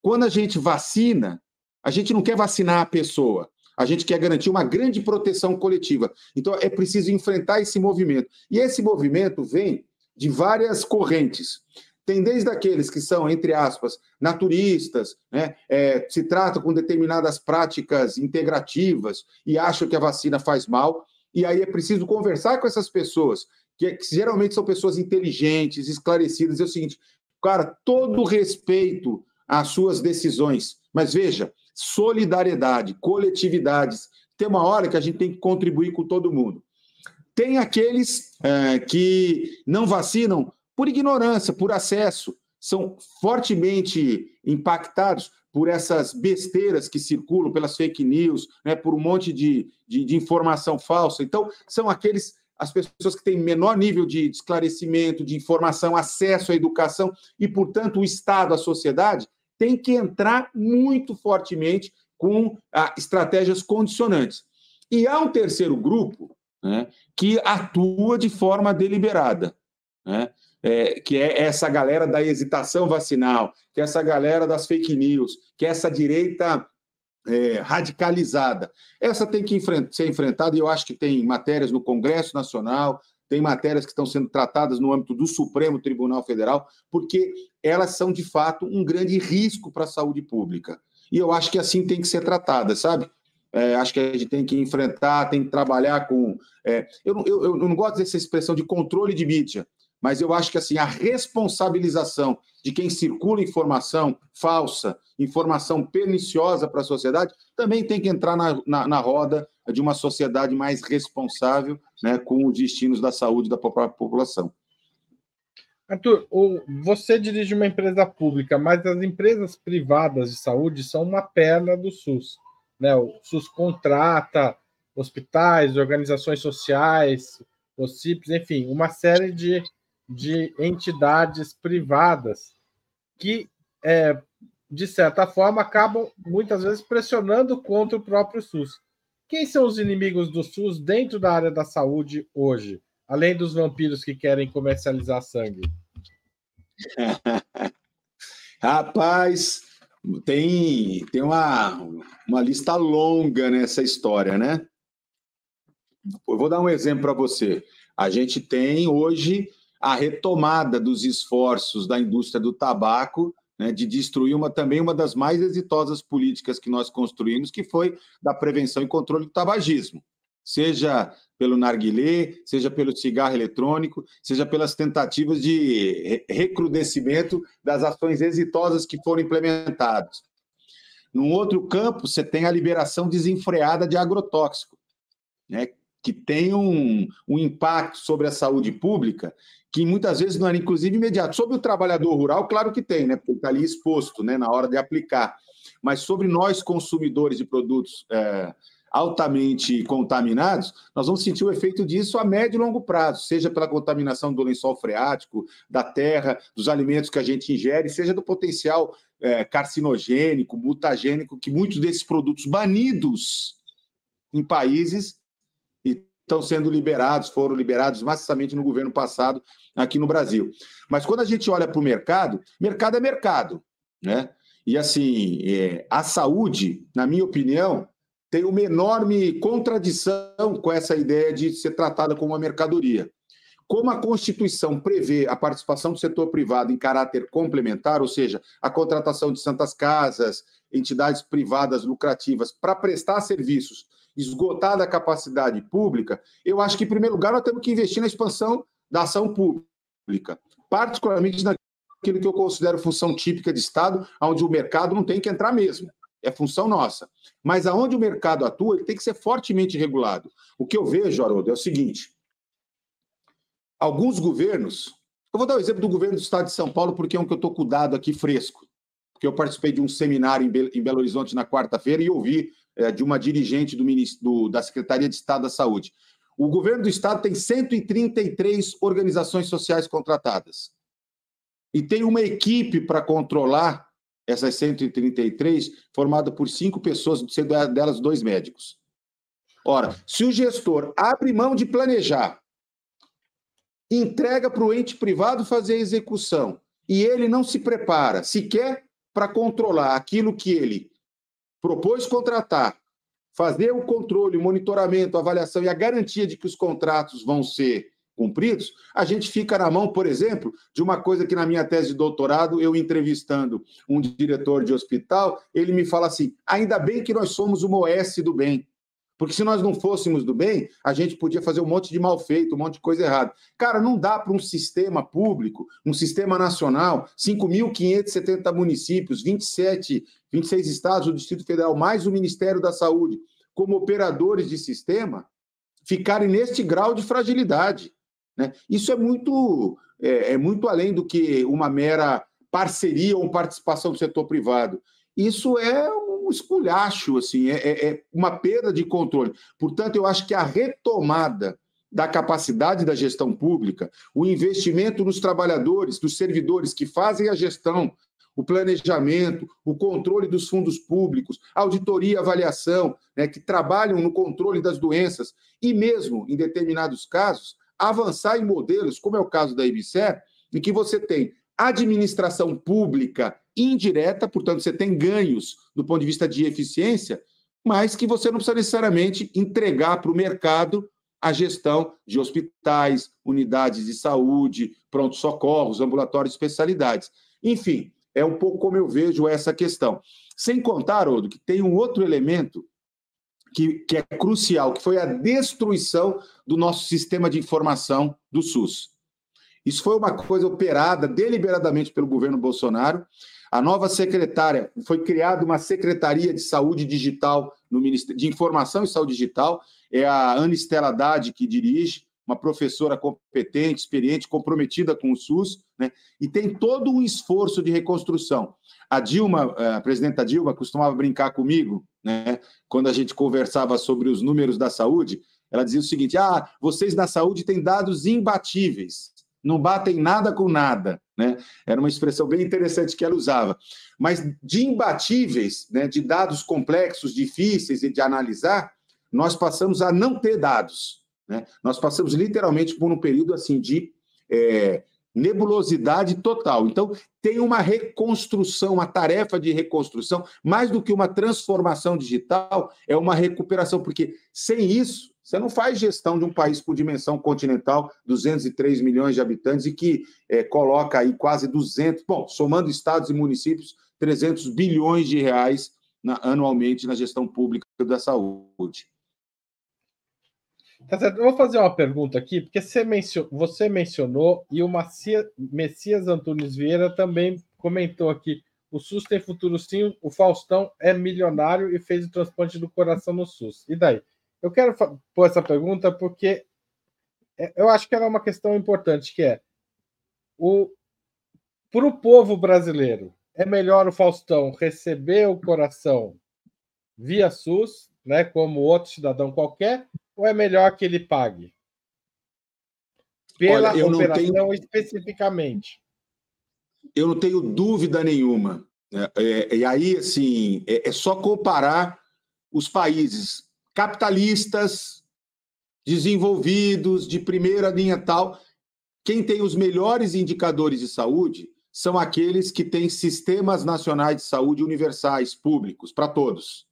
quando a gente vacina, a gente não quer vacinar a pessoa, a gente quer garantir uma grande proteção coletiva. Então, é preciso enfrentar esse movimento. E esse movimento vem de várias correntes. Tem desde aqueles que são, entre aspas, naturistas, né? É, se tratam com determinadas práticas integrativas e acham que a vacina faz mal, e aí é preciso conversar com essas pessoas, que, que geralmente são pessoas inteligentes, esclarecidas. É o seguinte, cara, todo respeito às suas decisões, mas veja, solidariedade, coletividades. Tem uma hora que a gente tem que contribuir com todo mundo. Tem aqueles é, que não vacinam por ignorância, por acesso, são fortemente impactados por essas besteiras que circulam, pelas fake news, né, por um monte de, de, de informação falsa. Então, são aqueles as pessoas que têm menor nível de esclarecimento, de informação, acesso à educação, e, portanto, o Estado, a sociedade, tem que entrar muito fortemente com ah, estratégias condicionantes. E há um terceiro grupo né, que atua de forma deliberada, né, é, que é essa galera da hesitação vacinal, que é essa galera das fake news, que é essa direita é, radicalizada. Essa tem que enfrent ser enfrentada, e eu acho que tem matérias no Congresso Nacional, tem matérias que estão sendo tratadas no âmbito do Supremo Tribunal Federal, porque elas são, de fato, um grande risco para a saúde pública. E eu acho que assim tem que ser tratada, sabe? É, acho que a gente tem que enfrentar, tem que trabalhar com. É, eu, eu, eu não gosto dessa expressão de controle de mídia, mas eu acho que assim a responsabilização de quem circula informação falsa, informação perniciosa para a sociedade, também tem que entrar na, na, na, roda de uma sociedade mais responsável né, com os destinos da saúde da própria população. Arthur, você dirige uma empresa pública, mas as empresas privadas de saúde são uma perna do SUS. Né? O SUS contrata hospitais, organizações sociais, OCIPs, enfim, uma série de de entidades privadas que, é, de certa forma, acabam muitas vezes pressionando contra o próprio SUS. Quem são os inimigos do SUS dentro da área da saúde hoje, além dos vampiros que querem comercializar sangue? Rapaz, tem, tem uma, uma lista longa nessa história, né? Eu vou dar um exemplo para você. A gente tem hoje a retomada dos esforços da indústria do tabaco né, de destruir uma, também uma das mais exitosas políticas que nós construímos, que foi da prevenção e controle do tabagismo, seja pelo narguilé, seja pelo cigarro eletrônico, seja pelas tentativas de recrudescimento das ações exitosas que foram implementadas. Num outro campo, você tem a liberação desenfreada de agrotóxico, né, que tem um, um impacto sobre a saúde pública que muitas vezes não era, inclusive, imediato. Sobre o trabalhador rural, claro que tem, né? Porque ele está ali exposto né? na hora de aplicar. Mas sobre nós, consumidores de produtos é, altamente contaminados, nós vamos sentir o efeito disso a médio e longo prazo, seja pela contaminação do lençol freático, da terra, dos alimentos que a gente ingere, seja do potencial é, carcinogênico, mutagênico, que muitos desses produtos banidos em países estão sendo liberados, foram liberados maciçamente no governo passado aqui no Brasil. Mas quando a gente olha para o mercado, mercado é mercado, né? E assim, é, a saúde, na minha opinião, tem uma enorme contradição com essa ideia de ser tratada como uma mercadoria. Como a Constituição prevê a participação do setor privado em caráter complementar, ou seja, a contratação de santas casas, entidades privadas lucrativas para prestar serviços esgotada a capacidade pública, eu acho que, em primeiro lugar, nós temos que investir na expansão da ação pública, particularmente naquilo que eu considero função típica de Estado, onde o mercado não tem que entrar mesmo. É função nossa. Mas aonde o mercado atua, ele tem que ser fortemente regulado. O que eu vejo, Haroldo, é o seguinte: alguns governos. Eu vou dar o exemplo do governo do Estado de São Paulo, porque é um que eu estou com dado aqui fresco. Porque eu participei de um seminário em Belo Horizonte na quarta-feira e ouvi é, de uma dirigente do, do, da Secretaria de Estado da Saúde. O governo do Estado tem 133 organizações sociais contratadas. E tem uma equipe para controlar essas 133, formada por cinco pessoas, sendo delas dois médicos. Ora, se o gestor abre mão de planejar, entrega para o ente privado fazer a execução, e ele não se prepara sequer para controlar aquilo que ele propôs contratar, fazer o controle, o monitoramento, a avaliação e a garantia de que os contratos vão ser cumpridos, a gente fica na mão, por exemplo, de uma coisa que na minha tese de doutorado, eu entrevistando um diretor de hospital, ele me fala assim: ainda bem que nós somos uma OS do bem. Porque se nós não fôssemos do bem, a gente podia fazer um monte de mal feito, um monte de coisa errada. Cara, não dá para um sistema público, um sistema nacional, 5.570 municípios, 27, 26 estados, o Distrito Federal, mais o Ministério da Saúde, como operadores de sistema, ficarem neste grau de fragilidade. Né? Isso é muito, é, é muito além do que uma mera parceria ou participação do setor privado. Isso é um esculhacho, assim, é, é, é uma perda de controle. Portanto, eu acho que a retomada da capacidade da gestão pública, o investimento nos trabalhadores, nos servidores que fazem a gestão, o planejamento, o controle dos fundos públicos, auditoria avaliação, né, que trabalham no controle das doenças e mesmo, em determinados casos, avançar em modelos, como é o caso da IBSER, em que você tem administração pública indireta, portanto, você tem ganhos do ponto de vista de eficiência, mas que você não precisa necessariamente entregar para o mercado a gestão de hospitais, unidades de saúde, pronto-socorros, ambulatórios, especialidades. Enfim, é um pouco como eu vejo essa questão. Sem contar, Odo, que tem um outro elemento que, que é crucial, que foi a destruição do nosso sistema de informação do SUS. Isso foi uma coisa operada deliberadamente pelo governo Bolsonaro. A nova secretária foi criada uma secretaria de saúde digital no Ministério de Informação e Saúde Digital. É a Ana Estela Haddad que dirige, uma professora competente, experiente, comprometida com o SUS, né? E tem todo um esforço de reconstrução. A Dilma, eh, a presidenta Dilma, costumava brincar comigo, né? Quando a gente conversava sobre os números da saúde, ela dizia o seguinte: ah, vocês na saúde têm dados imbatíveis não batem nada com nada. Né? Era uma expressão bem interessante que ela usava. Mas de imbatíveis, né, de dados complexos, difíceis de analisar, nós passamos a não ter dados. Né? Nós passamos literalmente por um período assim de é, nebulosidade total. Então, tem uma reconstrução, uma tarefa de reconstrução, mais do que uma transformação digital, é uma recuperação, porque sem isso, você não faz gestão de um país com dimensão continental, 203 milhões de habitantes, e que é, coloca aí quase 200, bom, somando estados e municípios, 300 bilhões de reais na, anualmente na gestão pública da saúde. Tá certo. Eu vou fazer uma pergunta aqui, porque você mencionou, você mencionou e o Macia, Messias Antunes Vieira também comentou aqui. O SUS tem futuro sim, o Faustão é milionário e fez o transplante do coração no SUS. E daí? Eu quero pôr essa pergunta porque é, eu acho que ela é uma questão importante, que é o para o povo brasileiro é melhor o Faustão receber o coração via SUS, né, como outro cidadão qualquer, ou é melhor que ele pague pela Olha, operação tenho... especificamente? Eu não tenho dúvida nenhuma. Né? É, e aí, assim, é, é só comparar os países capitalistas, desenvolvidos, de primeira linha tal. Quem tem os melhores indicadores de saúde são aqueles que têm sistemas nacionais de saúde universais, públicos, para todos.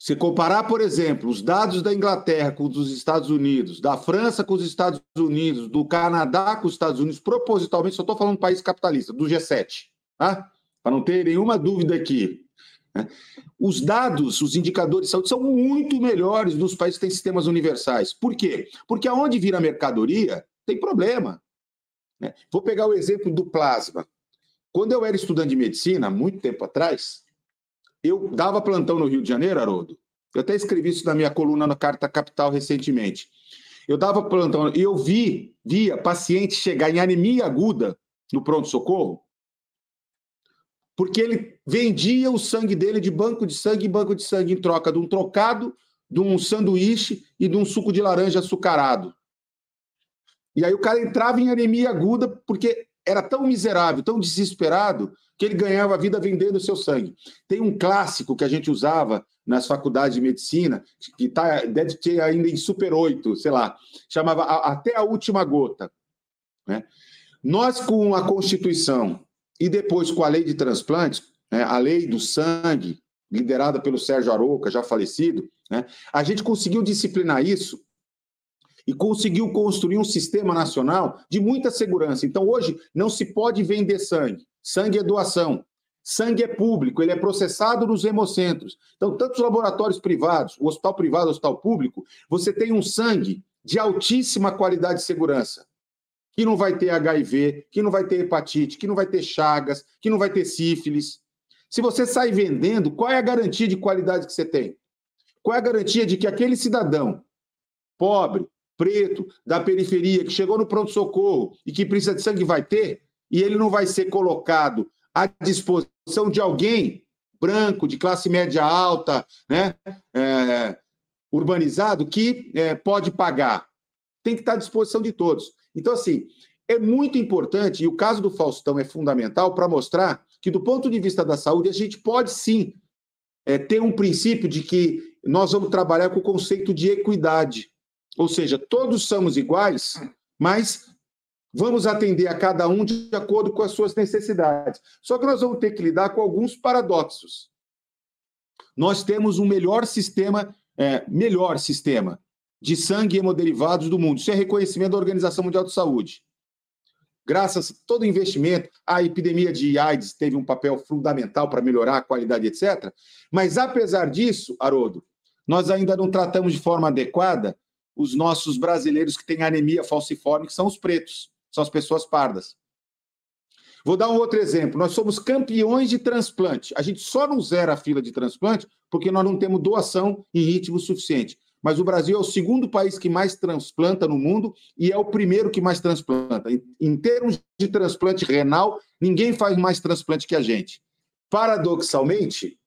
Se comparar, por exemplo, os dados da Inglaterra com os dos Estados Unidos, da França com os Estados Unidos, do Canadá com os Estados Unidos, propositalmente, só estou falando do país capitalista, do G7, tá? para não ter nenhuma dúvida aqui. Né? Os dados, os indicadores de saúde são muito melhores nos países que têm sistemas universais. Por quê? Porque aonde vira mercadoria, tem problema. Né? Vou pegar o exemplo do plasma. Quando eu era estudante de medicina, muito tempo atrás, eu dava plantão no Rio de Janeiro, Haroldo. Eu até escrevi isso na minha coluna na Carta Capital recentemente. Eu dava plantão e eu vi, via paciente chegar em anemia aguda no pronto-socorro porque ele vendia o sangue dele de banco de sangue em banco de sangue em troca de um trocado, de um sanduíche e de um suco de laranja açucarado. E aí o cara entrava em anemia aguda porque era tão miserável, tão desesperado, que ele ganhava a vida vendendo seu sangue. Tem um clássico que a gente usava nas faculdades de medicina, que tá, deve ter ainda em Super 8, sei lá, chamava Até a Última Gota. Né? Nós, com a Constituição e depois, com a lei de transplantes, né, a lei do sangue, liderada pelo Sérgio Arouca, já falecido, né, a gente conseguiu disciplinar isso e conseguiu construir um sistema nacional de muita segurança. Então, hoje, não se pode vender sangue. Sangue é doação. Sangue é público, ele é processado nos hemocentros. Então, tanto os laboratórios privados, o hospital privado, o hospital público, você tem um sangue de altíssima qualidade de segurança que não vai ter HIV, que não vai ter hepatite, que não vai ter chagas, que não vai ter sífilis. Se você sai vendendo, qual é a garantia de qualidade que você tem? Qual é a garantia de que aquele cidadão pobre, preto, da periferia, que chegou no pronto-socorro e que precisa de sangue vai ter, e ele não vai ser colocado à disposição de alguém branco, de classe média alta, né? É, urbanizado que é, pode pagar. Tem que estar à disposição de todos. Então, assim, é muito importante, e o caso do Faustão é fundamental para mostrar que, do ponto de vista da saúde, a gente pode sim é, ter um princípio de que nós vamos trabalhar com o conceito de equidade. Ou seja, todos somos iguais, mas vamos atender a cada um de acordo com as suas necessidades. Só que nós vamos ter que lidar com alguns paradoxos. Nós temos um melhor sistema, é, melhor sistema de sangue e hemoderivados do mundo. Isso é reconhecimento da Organização Mundial de Saúde graças a todo investimento, a epidemia de AIDS teve um papel fundamental para melhorar a qualidade, etc. Mas, apesar disso, Haroldo, nós ainda não tratamos de forma adequada os nossos brasileiros que têm anemia falciforme, que são os pretos, são as pessoas pardas. Vou dar um outro exemplo. Nós somos campeões de transplante. A gente só não zera a fila de transplante porque nós não temos doação em ritmo suficiente mas o Brasil é o segundo país que mais transplanta no mundo e é o primeiro que mais transplanta. Em, termos de transplante renal, ninguém faz mais transplante que a gente. Paradoxalmente,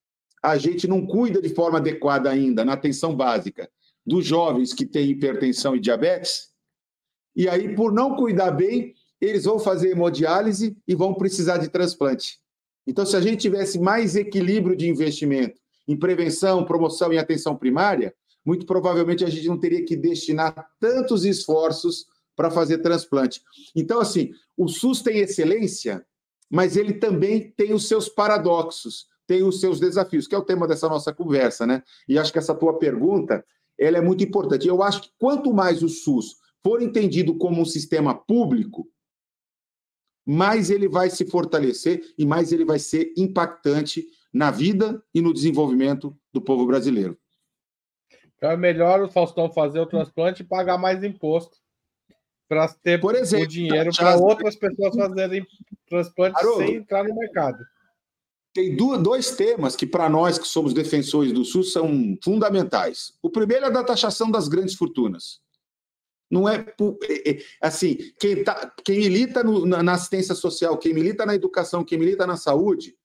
a gente não cuida de forma adequada ainda na atenção básica dos jovens que têm hipertensão e diabetes, e aí, por não cuidar bem, eles vão fazer hemodiálise e vão precisar de transplante. Então, se a gente tivesse mais equilíbrio de investimento em prevenção, promoção e atenção primária, muito provavelmente a gente não teria que destinar tantos esforços para fazer transplante. Então, assim, o SUS tem excelência, mas ele também tem os seus paradoxos, tem os seus desafios, que é o tema dessa nossa conversa, né? E acho que essa tua pergunta, ela é muito importante. Eu acho que quanto mais o SUS for entendido como um sistema público, mais ele vai se fortalecer e mais ele vai ser impactante na vida e no desenvolvimento do povo brasileiro. Então é melhor o Faustão fazer o transplante e pagar mais imposto para ter Por exemplo, o dinheiro para outras pessoas fazerem transplante Haroldo, sem entrar no mercado. Tem dois temas que, para nós que somos defensores do SUS, são fundamentais. O primeiro é da taxação das grandes fortunas. Não é, é, é assim, quem, tá, quem milita no, na assistência social, quem milita na educação, quem milita na saúde,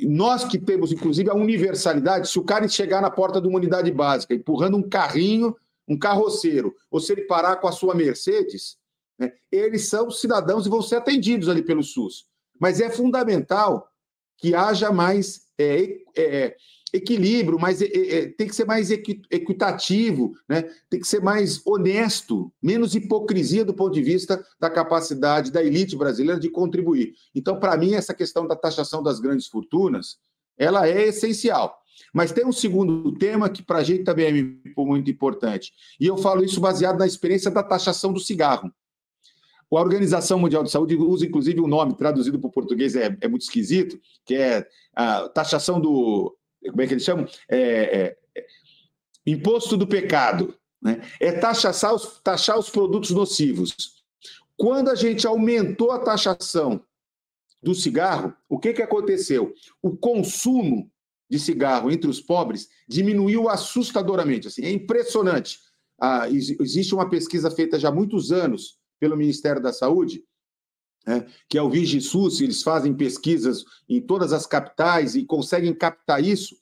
nós que temos, inclusive, a universalidade, se o cara chegar na porta de uma unidade básica empurrando um carrinho, um carroceiro, ou se ele parar com a sua Mercedes, né, eles são cidadãos e vão ser atendidos ali pelo SUS. Mas é fundamental que haja mais é, é, equilíbrio, mas é, é, tem que ser mais equitativo, né? tem que ser mais honesto, menos hipocrisia do ponto de vista da capacidade da elite brasileira de contribuir. Então, para mim, essa questão da taxação das grandes fortunas, ela é essencial. Mas tem um segundo tema que para a gente também é muito importante, e eu falo isso baseado na experiência da taxação do cigarro. A Organização Mundial de Saúde usa, inclusive, um nome traduzido para o português, é, é muito esquisito, que é a taxação do como é que eles chamam? É, é, é, imposto do pecado. Né? É taxar os, taxar os produtos nocivos. Quando a gente aumentou a taxação do cigarro, o que, que aconteceu? O consumo de cigarro entre os pobres diminuiu assustadoramente. Assim, é impressionante. Ah, existe uma pesquisa feita já há muitos anos pelo Ministério da Saúde, né, que é o VigiSUS, eles fazem pesquisas em todas as capitais e conseguem captar isso,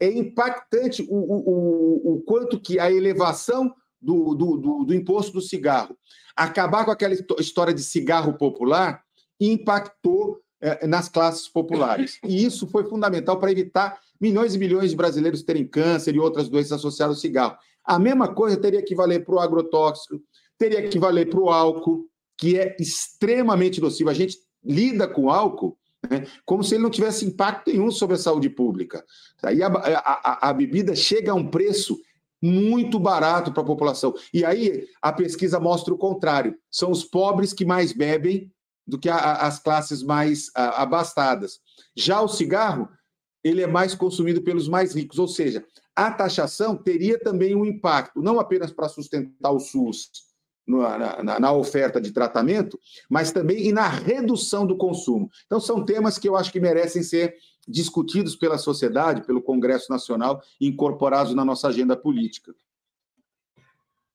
é impactante o, o, o, o quanto que a elevação do, do, do, do, imposto do cigarro, acabar com aquela história de cigarro popular, impactou é, nas classes populares. E isso foi fundamental para evitar milhões e milhões de brasileiros terem câncer e outras doenças associadas ao cigarro. A mesma coisa teria que valer para o agrotóxico, teria que valer para o álcool, que é extremamente nocivo. A gente lida com álcool né, como se ele não tivesse impacto nenhum sobre a saúde pública. Aí a, a, a bebida chega a um preço muito barato para a população. E aí a pesquisa mostra o contrário: são os pobres que mais bebem do que a, as classes mais abastadas. Já o cigarro, ele é mais consumido pelos mais ricos, ou seja, a taxação teria também um impacto, não apenas para sustentar o SUS, na, na, oferta de tratamento, mas também e na redução do consumo. Então, são temas que eu acho que merecem ser discutidos pela sociedade, pelo Congresso Nacional incorporados na nossa agenda política.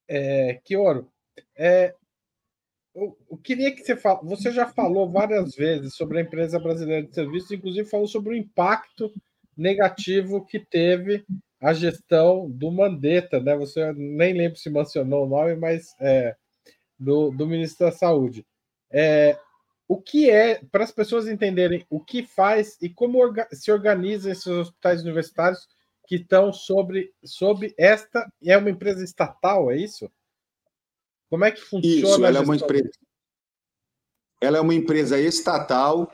É, Kioro, é, eu, eu, queria que você fale, você já falou várias vezes sobre a empresa brasileira de serviços, inclusive falou sobre o impacto negativo que teve a gestão do Mandetta, né? Você nem lembro se mencionou o nome, mas é, do, do ministro da Saúde. É, o que é, para as pessoas entenderem o que faz e como orga, se organizam esses hospitais universitários que estão sobre, sobre esta. É uma empresa estatal, é isso? Como é que funciona? Isso, ela é uma empresa. Ela é uma empresa estatal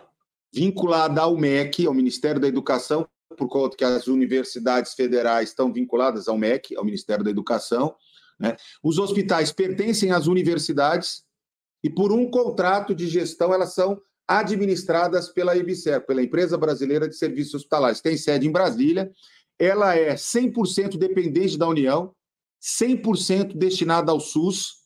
vinculada ao MEC, ao Ministério da Educação, por conta que as universidades federais estão vinculadas ao MEC, ao Ministério da Educação. Né? Os hospitais pertencem às universidades e, por um contrato de gestão, elas são administradas pela IBSER, pela Empresa Brasileira de Serviços Hospitalares. Tem sede em Brasília, ela é 100% dependente da União, 100% destinada ao SUS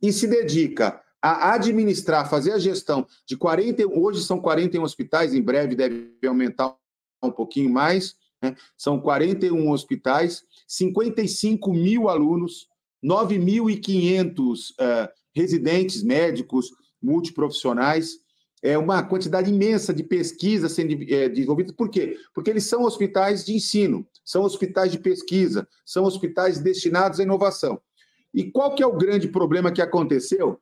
e se dedica a administrar, fazer a gestão de 40, hoje são 41 hospitais, em breve deve aumentar um pouquinho mais, né? são 41 hospitais, 55 mil alunos, 9.500 uh, residentes médicos multiprofissionais, é uma quantidade imensa de pesquisa sendo é, desenvolvida. Por quê? Porque eles são hospitais de ensino, são hospitais de pesquisa, são hospitais destinados à inovação. E qual que é o grande problema que aconteceu?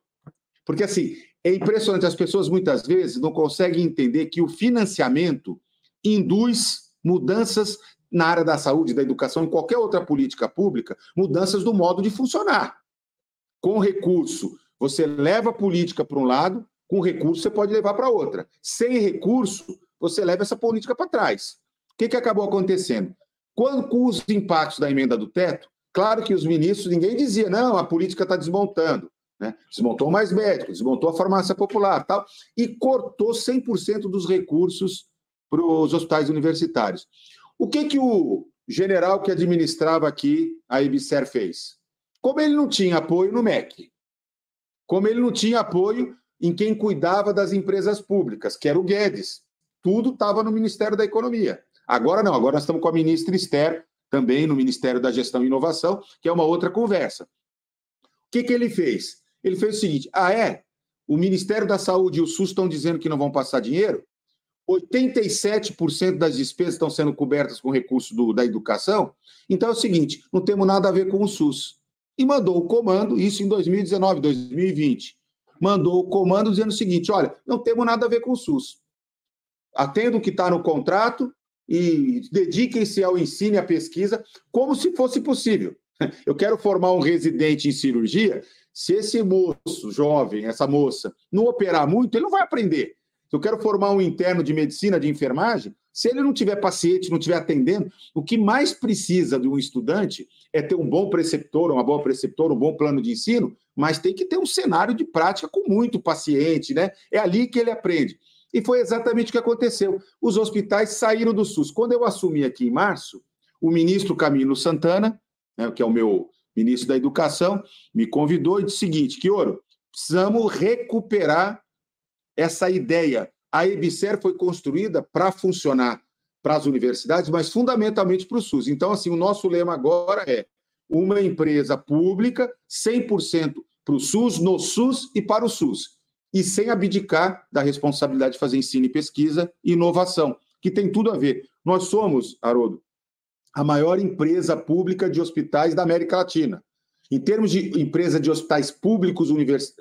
Porque, assim, é impressionante, as pessoas muitas vezes não conseguem entender que o financiamento induz mudanças na área da saúde, da educação, em qualquer outra política pública, mudanças do modo de funcionar. Com recurso, você leva a política para um lado, com recurso você pode levar para outra. Sem recurso, você leva essa política para trás. O que, que acabou acontecendo? Quando, com os impactos da emenda do teto, claro que os ministros, ninguém dizia, não, a política está desmontando. Né? Desmontou mais médicos, desmontou a farmácia popular tal, e cortou 100% dos recursos para os hospitais universitários. O que, que o general que administrava aqui a IBSER fez? Como ele não tinha apoio no MEC, como ele não tinha apoio em quem cuidava das empresas públicas, que era o Guedes. Tudo estava no Ministério da Economia. Agora não, agora nós estamos com a ministra Esther, também no Ministério da Gestão e Inovação, que é uma outra conversa. O que, que ele fez? Ele fez o seguinte: ah, é? O Ministério da Saúde e o SUS estão dizendo que não vão passar dinheiro? 87% das despesas estão sendo cobertas com recursos do, da educação. Então é o seguinte: não temos nada a ver com o SUS. E mandou o comando, isso em 2019, 2020 mandou o comando dizendo o seguinte: olha, não temos nada a ver com o SUS. Atendo o que está no contrato e dediquem-se ao ensino e à pesquisa como se fosse possível. Eu quero formar um residente em cirurgia. Se esse moço jovem, essa moça, não operar muito, ele não vai aprender. Eu quero formar um interno de medicina, de enfermagem, se ele não tiver paciente, não estiver atendendo, o que mais precisa de um estudante é ter um bom preceptor, uma boa preceptora, um bom plano de ensino, mas tem que ter um cenário de prática com muito paciente, né? É ali que ele aprende. E foi exatamente o que aconteceu. Os hospitais saíram do SUS. Quando eu assumi aqui em março, o ministro Camilo Santana, né, que é o meu ministro da Educação, me convidou e disse o seguinte: que ouro, precisamos recuperar essa ideia a EBSER foi construída para funcionar para as universidades, mas fundamentalmente para o SUS. Então, assim, o nosso lema agora é uma empresa pública 100% para o SUS, no SUS e para o SUS, e sem abdicar da responsabilidade de fazer ensino e pesquisa e inovação, que tem tudo a ver. Nós somos, Haroldo, a maior empresa pública de hospitais da América Latina. Em termos de empresa de hospitais públicos,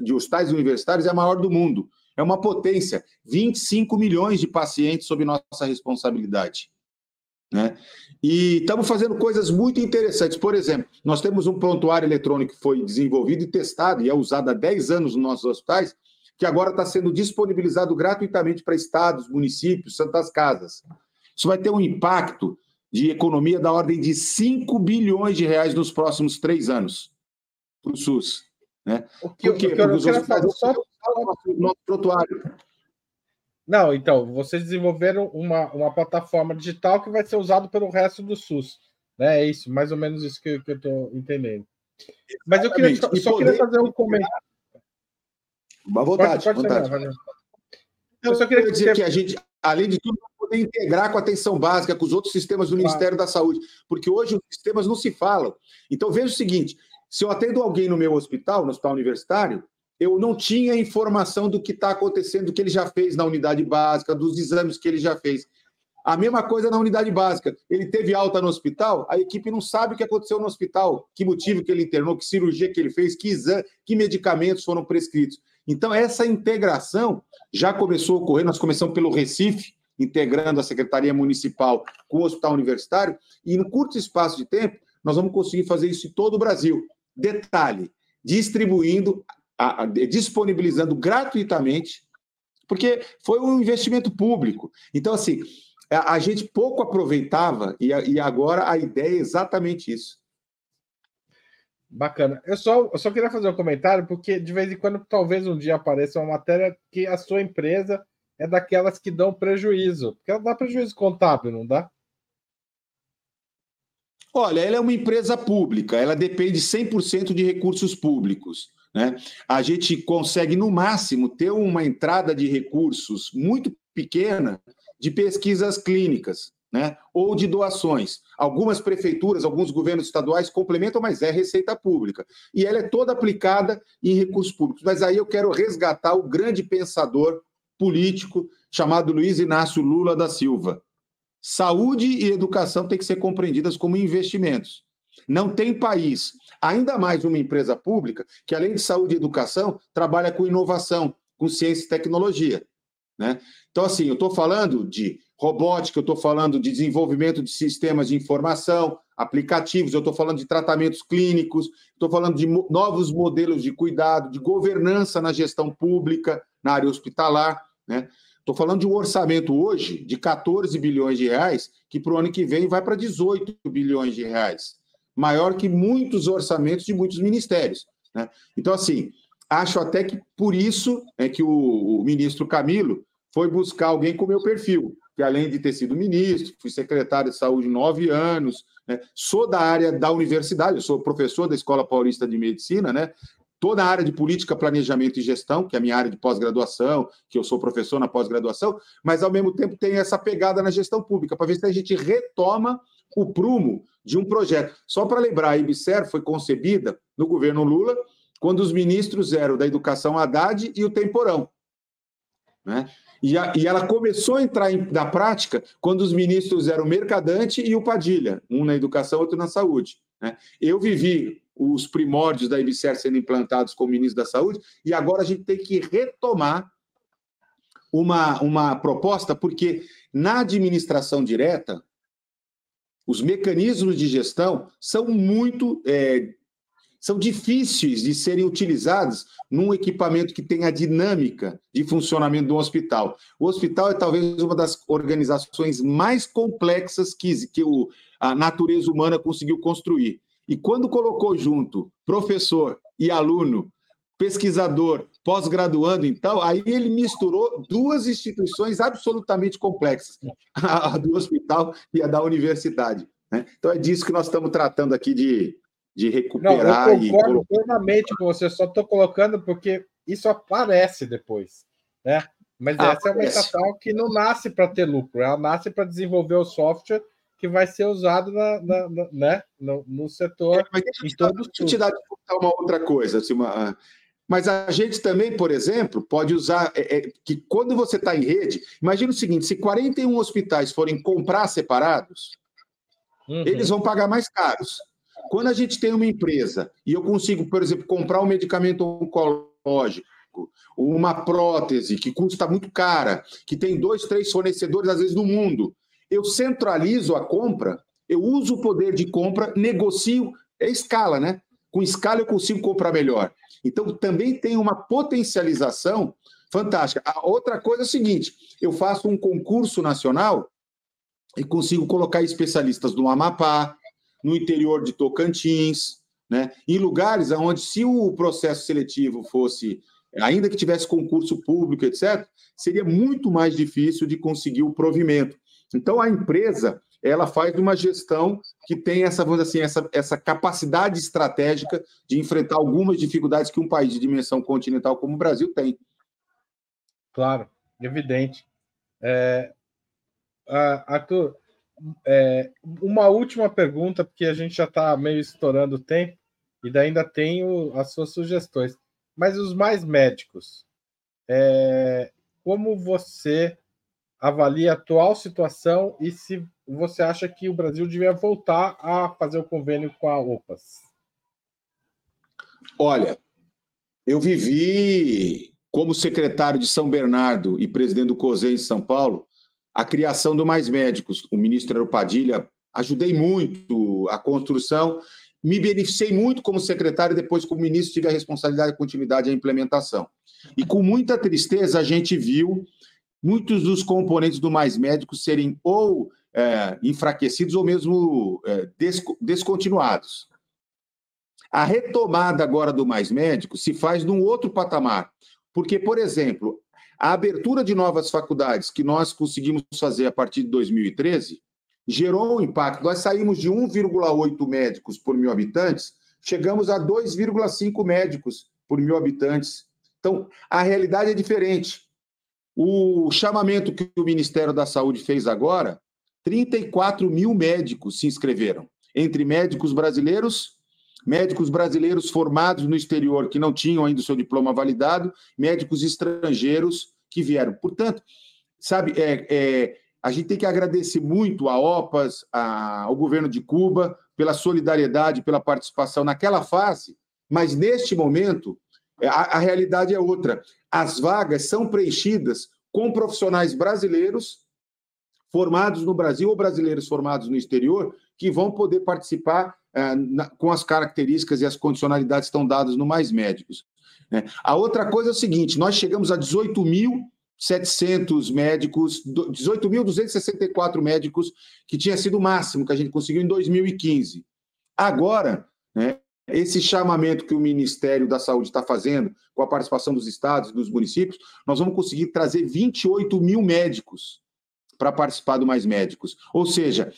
de hospitais universitários, é a maior do mundo. É uma potência. 25 milhões de pacientes sob nossa responsabilidade. Né? E estamos fazendo coisas muito interessantes. Por exemplo, nós temos um prontuário eletrônico que foi desenvolvido e testado e é usado há 10 anos nos nossos hospitais, que agora está sendo disponibilizado gratuitamente para estados, municípios, santas casas. Isso vai ter um impacto de economia da ordem de 5 bilhões de reais nos próximos três anos para o SUS. Né? O que, Por quê? Porque os hospitais só nosso prontuário. Não, então, vocês desenvolveram uma, uma plataforma digital que vai ser usada pelo resto do SUS. Né? É isso, mais ou menos isso que, que eu estou entendendo. Mas eu queria, só, só queria fazer um comentário. Uma vontade, pode, pode vontade. Terminar, eu só queria dizer que a gente, além de tudo, poder integrar com a atenção básica, com os outros sistemas do claro. Ministério da Saúde, porque hoje os sistemas não se falam. Então, veja o seguinte: se eu atendo alguém no meu hospital, no hospital universitário, eu não tinha informação do que está acontecendo, do que ele já fez na unidade básica, dos exames que ele já fez. A mesma coisa na unidade básica. Ele teve alta no hospital, a equipe não sabe o que aconteceu no hospital, que motivo que ele internou, que cirurgia que ele fez, que exame, que medicamentos foram prescritos. Então, essa integração já começou a ocorrer, nós começamos pelo Recife, integrando a Secretaria Municipal com o Hospital Universitário, e no curto espaço de tempo, nós vamos conseguir fazer isso em todo o Brasil. Detalhe: distribuindo, a, a, disponibilizando gratuitamente, porque foi um investimento público. Então, assim, a, a gente pouco aproveitava, e, e agora a ideia é exatamente isso. Bacana. Eu só, eu só queria fazer um comentário, porque de vez em quando, talvez um dia apareça uma matéria que a sua empresa é daquelas que dão prejuízo. Porque ela dá prejuízo contábil, não dá? Olha, ela é uma empresa pública, ela depende 100% de recursos públicos. Né? A gente consegue, no máximo, ter uma entrada de recursos muito pequena de pesquisas clínicas né? ou de doações. Algumas prefeituras, alguns governos estaduais complementam, mas é receita pública. E ela é toda aplicada em recursos públicos. Mas aí eu quero resgatar o grande pensador político chamado Luiz Inácio Lula da Silva. Saúde e educação têm que ser compreendidas como investimentos. Não tem país, ainda mais uma empresa pública, que além de saúde e educação, trabalha com inovação, com ciência e tecnologia. Né? Então, assim, eu estou falando de robótica, eu estou falando de desenvolvimento de sistemas de informação, aplicativos, eu estou falando de tratamentos clínicos, estou falando de novos modelos de cuidado, de governança na gestão pública, na área hospitalar. Né? Estou falando de um orçamento hoje de 14 bilhões de reais, que para o ano que vem vai para 18 bilhões de reais. Maior que muitos orçamentos de muitos ministérios. Né? Então, assim, acho até que por isso é que o, o ministro Camilo foi buscar alguém com meu perfil, que além de ter sido ministro, fui secretário de saúde nove anos, né? sou da área da universidade, sou professor da Escola Paulista de Medicina, né? toda a área de política, planejamento e gestão, que é a minha área de pós-graduação, que eu sou professor na pós-graduação, mas ao mesmo tempo tem essa pegada na gestão pública, para ver se a gente retoma o prumo de um projeto. Só para lembrar, a IBSER foi concebida no governo Lula, quando os ministros eram da Educação Haddad e o Temporão. Né? E, a, e ela começou a entrar em, na prática quando os ministros eram Mercadante e o Padilha, um na educação, outro na saúde. Né? Eu vivi os primórdios da IBCR sendo implantados como ministro da Saúde, e agora a gente tem que retomar uma, uma proposta, porque na administração direta, os mecanismos de gestão são muito. É, são difíceis de serem utilizados num equipamento que tem a dinâmica de funcionamento do hospital. O hospital é talvez uma das organizações mais complexas que, que o, a natureza humana conseguiu construir. E quando colocou junto professor e aluno, pesquisador, pós-graduando, então, aí ele misturou duas instituições absolutamente complexas, a do hospital e a da universidade. Né? Então é disso que nós estamos tratando aqui de, de recuperar. Não, eu concordo e... plenamente com você, só estou colocando porque isso aparece depois. Né? Mas ah, essa é uma estatal que não nasce para ter lucro, ela nasce para desenvolver o software que vai ser usado na, na, na né? no, no setor. É, mas deixa, eu te dar uma outra coisa. Assim, uma, mas a gente também, por exemplo, pode usar é, é, que quando você está em rede, imagina o seguinte: se 41 hospitais forem comprar separados, uhum. eles vão pagar mais caros. Quando a gente tem uma empresa e eu consigo, por exemplo, comprar um medicamento oncológico, uma prótese que custa muito cara, que tem dois, três fornecedores, às vezes, no mundo, eu centralizo a compra, eu uso o poder de compra, negocio, é escala, né? Com escala eu consigo comprar melhor. Então também tem uma potencialização fantástica. A outra coisa é o seguinte: eu faço um concurso nacional e consigo colocar especialistas no Amapá, no interior de Tocantins, né? em lugares onde, se o processo seletivo fosse, ainda que tivesse concurso público, etc., seria muito mais difícil de conseguir o provimento. Então, a empresa ela faz uma gestão que tem essa, vamos assim, essa, essa capacidade estratégica de enfrentar algumas dificuldades que um país de dimensão continental como o Brasil tem. Claro, evidente. É, Arthur, é, uma última pergunta, porque a gente já está meio estourando o tempo e ainda tenho as suas sugestões. Mas os mais médicos, é, como você avalia a atual situação e se você acha que o Brasil devia voltar a fazer o convênio com a OPAS. Olha, eu vivi como secretário de São Bernardo e presidente do COSEN em São Paulo a criação do Mais Médicos. O ministro era o Padilha, ajudei muito a construção, me beneficiei muito como secretário, depois, como ministro, tive a responsabilidade de continuidade e a implementação. E com muita tristeza, a gente viu muitos dos componentes do Mais Médicos serem ou é, enfraquecidos ou mesmo é, descontinuados. A retomada agora do Mais Médicos se faz num outro patamar, porque, por exemplo, a abertura de novas faculdades que nós conseguimos fazer a partir de 2013 gerou um impacto. Nós saímos de 1,8 médicos por mil habitantes, chegamos a 2,5 médicos por mil habitantes. Então, a realidade é diferente. O chamamento que o Ministério da Saúde fez agora, 34 mil médicos se inscreveram, entre médicos brasileiros, médicos brasileiros formados no exterior que não tinham ainda o seu diploma validado, médicos estrangeiros que vieram. Portanto, sabe, é, é a gente tem que agradecer muito a OPAS, a, ao governo de Cuba, pela solidariedade, pela participação naquela fase, mas neste momento é, a, a realidade é outra. As vagas são preenchidas com profissionais brasileiros formados no Brasil ou brasileiros formados no exterior que vão poder participar é, na, com as características e as condicionalidades que estão dadas no Mais Médicos. Né? A outra coisa é o seguinte: nós chegamos a 18 mil 700 médicos, 18.264 médicos, que tinha sido o máximo que a gente conseguiu em 2015. Agora, né, esse chamamento que o Ministério da Saúde está fazendo, com a participação dos estados e dos municípios, nós vamos conseguir trazer 28 mil médicos para participar do Mais Médicos. Ou seja,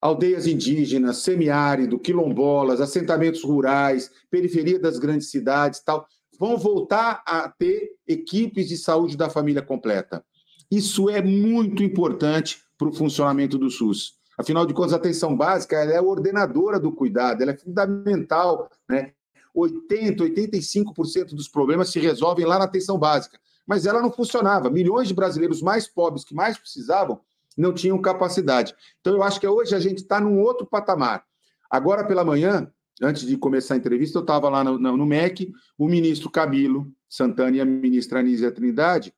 aldeias indígenas, semiárido, quilombolas, assentamentos rurais, periferia das grandes cidades tal vão voltar a ter equipes de saúde da família completa. Isso é muito importante para o funcionamento do SUS. Afinal de contas, a atenção básica é ordenadora do cuidado, ela é fundamental. Né? 80%, 85% dos problemas se resolvem lá na atenção básica. Mas ela não funcionava. Milhões de brasileiros mais pobres, que mais precisavam, não tinham capacidade. Então, eu acho que hoje a gente está num outro patamar. Agora pela manhã, antes de começar a entrevista, eu estava lá no, no, MEC, o ministro Camilo Santana e a ministra Anísia Trindade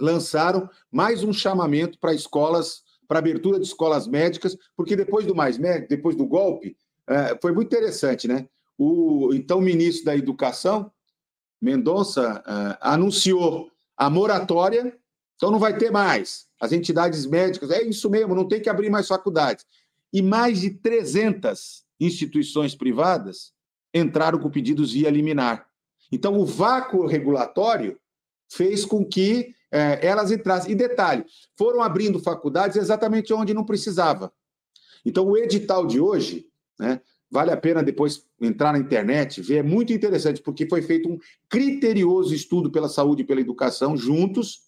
lançaram mais um chamamento para escolas, para abertura de escolas médicas, porque depois do mais médico, depois do golpe, é, foi muito interessante, né? O então ministro da Educação, Mendonça, é, anunciou a moratória, então não vai ter mais. As entidades médicas, é isso mesmo, não tem que abrir mais faculdades. E mais de 300 instituições privadas entraram com pedidos via liminar. Então, o vácuo regulatório fez com que é, elas entrassem. E detalhe, foram abrindo faculdades exatamente onde não precisava. Então, o edital de hoje, né, vale a pena depois entrar na internet, ver, é muito interessante, porque foi feito um criterioso estudo pela saúde e pela educação juntos.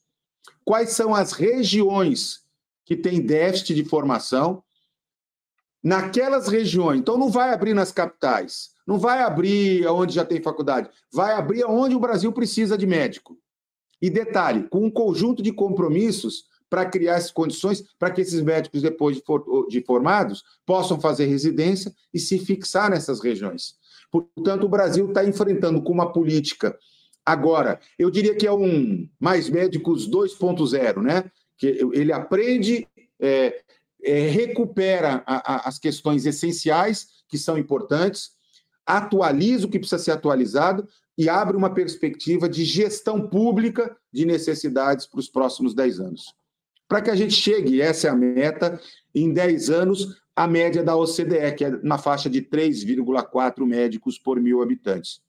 Quais são as regiões que têm déficit de formação naquelas regiões. Então, não vai abrir nas capitais, não vai abrir onde já tem faculdade, vai abrir onde o Brasil precisa de médico. E detalhe, com um conjunto de compromissos para criar essas condições para que esses médicos, depois de, for, de formados, possam fazer residência e se fixar nessas regiões. Portanto, o Brasil está enfrentando com uma política. Agora, eu diria que é um mais médicos 2.0, né? Que ele aprende é, é, recupera a, a, as questões essenciais, que são importantes, atualiza o que precisa ser atualizado e abre uma perspectiva de gestão pública de necessidades para os próximos 10 anos. Para que a gente chegue, essa é a meta, em 10 anos, a média da OCDE, que é na faixa de 3,4 médicos por mil habitantes.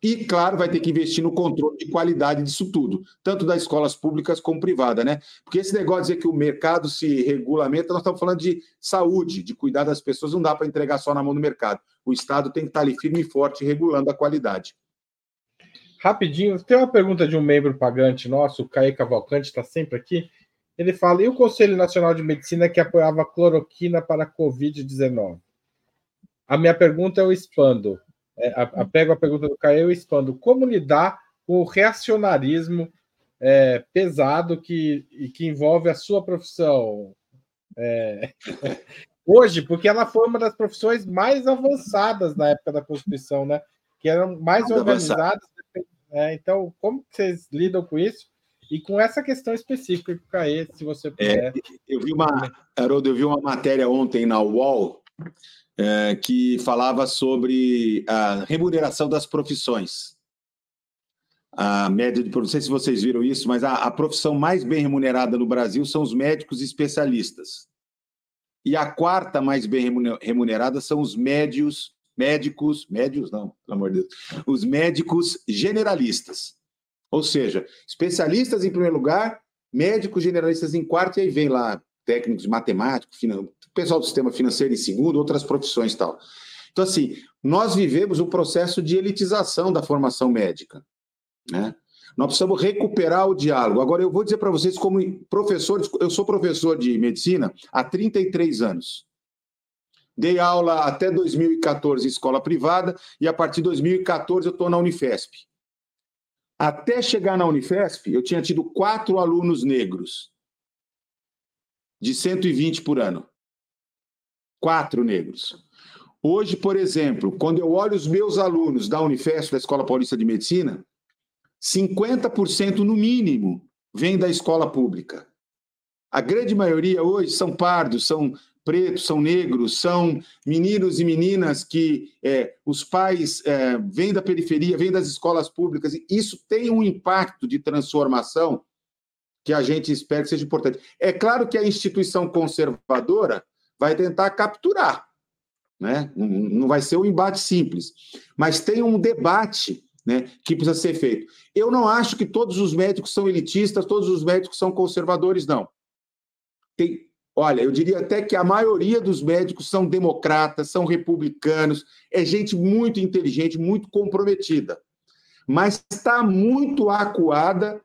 E, claro, vai ter que investir no controle de qualidade disso tudo, tanto das escolas públicas como privada, né? Porque esse negócio de dizer que o mercado se regulamenta, nós estamos falando de saúde, de cuidar das pessoas, não dá para entregar só na mão do mercado. O Estado tem que estar ali firme e forte, regulando a qualidade. Rapidinho, tem uma pergunta de um membro pagante nosso, o Caio Cavalcante, está sempre aqui. Ele fala: e o Conselho Nacional de Medicina que apoiava a cloroquina para a Covid-19? A minha pergunta eu expando é, a, a, pego a pergunta do Caio e expando. Como lidar com o reacionarismo é, pesado que, que envolve a sua profissão. É, hoje, porque ela foi uma das profissões mais avançadas na época da Constituição, né? Que eram mais organizadas. É, então, como vocês lidam com isso? E com essa questão específica, Caê, se você é, puder. É, eu vi uma, Haroldo, eu vi uma matéria ontem na UOL é, que falava sobre a remuneração das profissões. A média de, não sei se vocês viram isso, mas a, a profissão mais bem remunerada no Brasil são os médicos especialistas. E a quarta mais bem remunerada são os médios, médicos, médios não, pelo amor de Deus, os médicos generalistas. Ou seja, especialistas em primeiro lugar, médicos generalistas em quarto, e aí vem lá técnicos matemáticos, pessoal do sistema financeiro em segundo, outras profissões e tal. Então, assim, nós vivemos um processo de elitização da formação médica. Né? Nós precisamos recuperar o diálogo. Agora, eu vou dizer para vocês, como professor, eu sou professor de medicina há 33 anos. Dei aula até 2014 em escola privada e a partir de 2014 eu estou na Unifesp. Até chegar na Unifesp, eu tinha tido quatro alunos negros, de 120 por ano. Quatro negros. Hoje, por exemplo, quando eu olho os meus alunos da Unifesp, da Escola Paulista de Medicina, 50% no mínimo vem da escola pública. A grande maioria hoje são pardos, são pretos, são negros, são meninos e meninas que é, os pais é, vêm da periferia, vêm das escolas públicas. Isso tem um impacto de transformação que a gente espera que seja importante. É claro que a instituição conservadora vai tentar capturar, né? não vai ser um embate simples, mas tem um debate né, que precisa ser feito. Eu não acho que todos os médicos são elitistas, todos os médicos são conservadores, não. Tem, Olha, eu diria até que a maioria dos médicos são democratas, são republicanos, é gente muito inteligente, muito comprometida, mas está muito acuada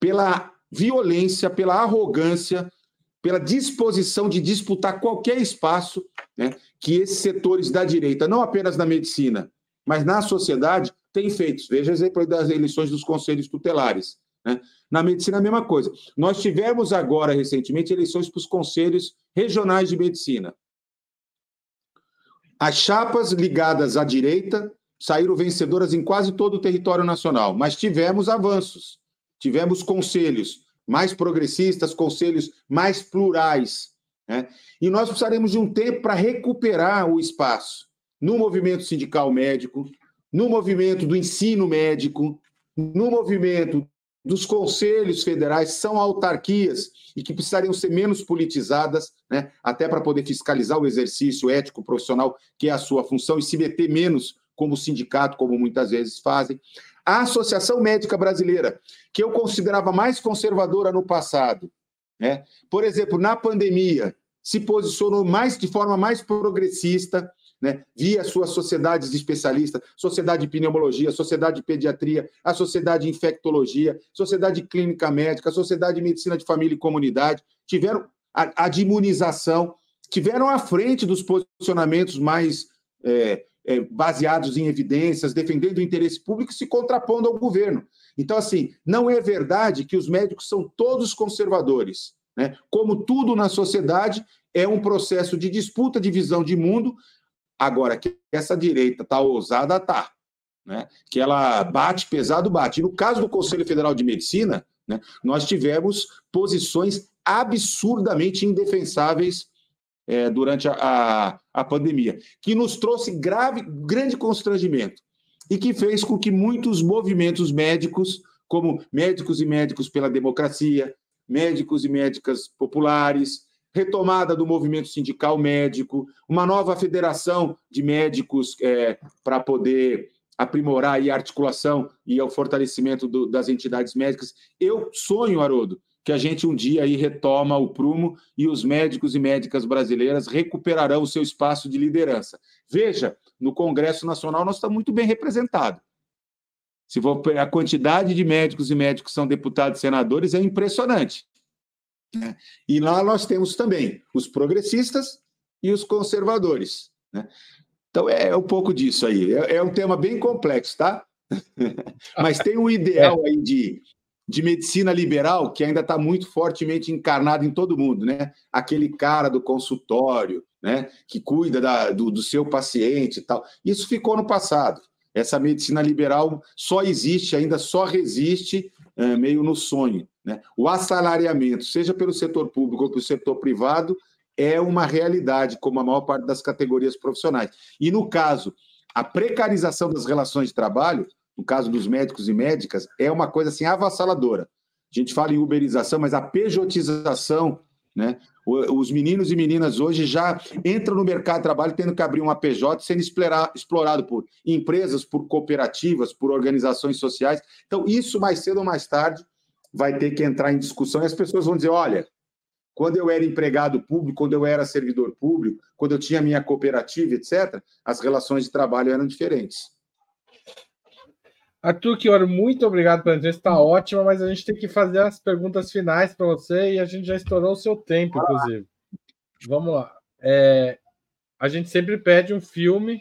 pela violência, pela arrogância, pela disposição de disputar qualquer espaço né, que esses setores da direita, não apenas na medicina, mas na sociedade, têm feito. Veja exemplo das eleições dos conselhos tutelares. Né? Na medicina, a mesma coisa. Nós tivemos agora, recentemente, eleições para os conselhos regionais de medicina. As chapas ligadas à direita saíram vencedoras em quase todo o território nacional, mas tivemos avanços. Tivemos conselhos mais progressistas, conselhos mais plurais. Né? E nós precisaremos de um tempo para recuperar o espaço no movimento sindical médico, no movimento do ensino médico, no movimento dos conselhos federais são autarquias e que precisariam ser menos politizadas, né, até para poder fiscalizar o exercício ético profissional, que é a sua função, e se meter menos como sindicato, como muitas vezes fazem. A Associação Médica Brasileira, que eu considerava mais conservadora no passado, né, por exemplo, na pandemia, se posicionou mais de forma mais progressista, né, via suas sociedades de especialistas, Sociedade de Pneumologia, Sociedade de Pediatria, a Sociedade de Infectologia, Sociedade de Clínica Médica, Sociedade de Medicina de Família e Comunidade, tiveram a, a de imunização, tiveram à frente dos posicionamentos mais é, é, baseados em evidências, defendendo o interesse público e se contrapondo ao governo. Então, assim, não é verdade que os médicos são todos conservadores. Né? Como tudo na sociedade, é um processo de disputa de visão de mundo Agora, que essa direita está ousada, está. Né? Que ela bate pesado, bate. No caso do Conselho Federal de Medicina, né, nós tivemos posições absurdamente indefensáveis é, durante a, a, a, pandemia, que nos trouxe grave, grande constrangimento e que fez com que muitos movimentos médicos, como médicos e médicos pela democracia, médicos e médicas populares, retomada do movimento sindical médico, uma nova federação de médicos é, para poder aprimorar a articulação e o fortalecimento do, das entidades médicas. Eu sonho, Haroldo, que a gente um dia aí retoma o prumo e os médicos e médicas brasileiras recuperarão o seu espaço de liderança. Veja, no Congresso Nacional nós estamos muito bem representados. Se for a quantidade de médicos e médicos que são deputados e senadores é impressionante. Né? E lá nós temos também os progressistas e os conservadores. Né? Então é um pouco disso aí. É, é um tema bem complexo, tá? Mas tem um ideal é. aí de, de medicina liberal que ainda está muito fortemente encarnado em todo mundo, né? Aquele cara do consultório, né? Que cuida da, do, do seu paciente e tal. Isso ficou no passado. Essa medicina liberal só existe, ainda só resiste é, meio no sonho. Né? O assalariamento, seja pelo setor público ou pelo setor privado, é uma realidade, como a maior parte das categorias profissionais. E no caso, a precarização das relações de trabalho, no caso dos médicos e médicas, é uma coisa assim avassaladora. A gente fala em uberização, mas a pejotização, né? Os meninos e meninas hoje já entram no mercado de trabalho tendo que abrir uma PJ, sendo explorado por empresas, por cooperativas, por organizações sociais. Então, isso mais cedo ou mais tarde vai ter que entrar em discussão e as pessoas vão dizer: olha, quando eu era empregado público, quando eu era servidor público, quando eu tinha minha cooperativa, etc., as relações de trabalho eram diferentes. Arthur Chioro, muito obrigado pela entrevista, está ótima, mas a gente tem que fazer as perguntas finais para você e a gente já estourou o seu tempo, inclusive. Vamos lá. É, a gente sempre pede um filme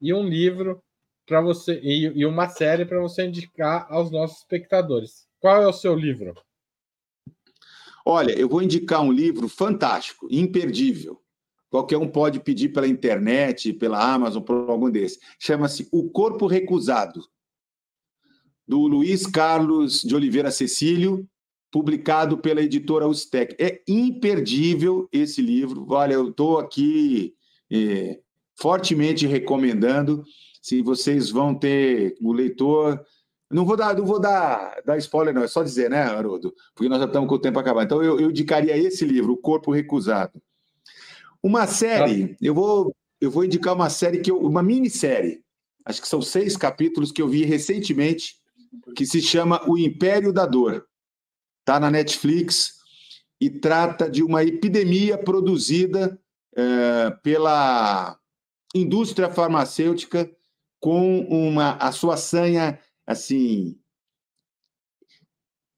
e um livro para você e, e uma série para você indicar aos nossos espectadores. Qual é o seu livro? Olha, eu vou indicar um livro fantástico, imperdível. Qualquer um pode pedir pela internet, pela Amazon, por algum desses. Chama-se O Corpo Recusado, do Luiz Carlos de Oliveira Cecílio, publicado pela editora Ustec. É imperdível esse livro. Olha, eu estou aqui é, fortemente recomendando. Se vocês vão ter o leitor não vou dar, não vou dar, dar spoiler, não, é só dizer, né, Haroldo? Porque nós já estamos com o tempo acabado. Então, eu, eu indicaria esse livro, O Corpo Recusado. Uma série, eu vou, eu vou indicar uma série que eu, uma minissérie, acho que são seis capítulos que eu vi recentemente, que se chama O Império da Dor. Está na Netflix e trata de uma epidemia produzida é, pela indústria farmacêutica com uma a sua sanha assim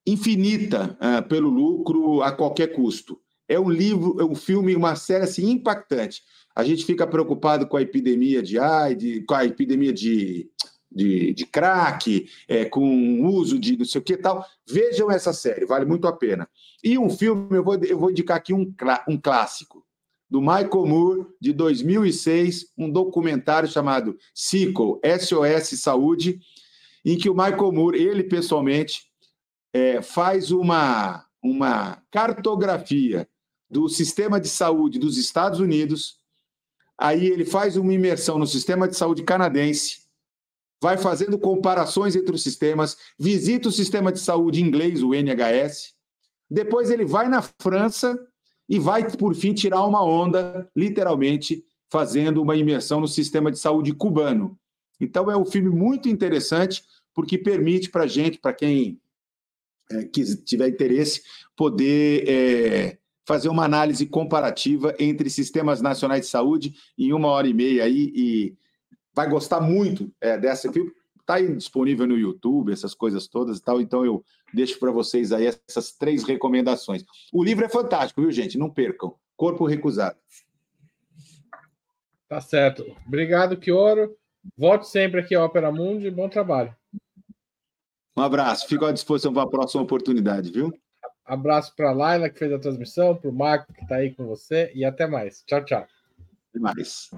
infinita uh, pelo lucro a qualquer custo. É um livro, é um filme, uma série assim impactante. A gente fica preocupado com a epidemia de AIDS, com a epidemia de, de, de crack, é, com uso de não sei o que tal. Vejam essa série, vale muito a pena. E um filme, eu vou, eu vou indicar aqui um, um clássico, do Michael Moore, de 2006, um documentário chamado Sickle, SOS Saúde, em que o Michael Moore, ele pessoalmente, é, faz uma, uma cartografia do sistema de saúde dos Estados Unidos, aí ele faz uma imersão no sistema de saúde canadense, vai fazendo comparações entre os sistemas, visita o sistema de saúde inglês, o NHS, depois ele vai na França e vai, por fim, tirar uma onda, literalmente, fazendo uma imersão no sistema de saúde cubano. Então, é um filme muito interessante, porque permite para a gente, para quem é, tiver interesse, poder é, fazer uma análise comparativa entre sistemas nacionais de saúde em uma hora e meia aí, e vai gostar muito é, dessa filme. Está disponível no YouTube, essas coisas todas e tal, então eu deixo para vocês aí essas três recomendações. O livro é fantástico, viu, gente? Não percam. Corpo Recusado. Tá certo. Obrigado, Kioro. Volte sempre aqui ao Opera Mundi. Bom trabalho. Um abraço. Fico à disposição para a próxima oportunidade, viu? Abraço para a Laila, que fez a transmissão, para o Marco, que está aí com você, e até mais. Tchau, tchau. Até mais.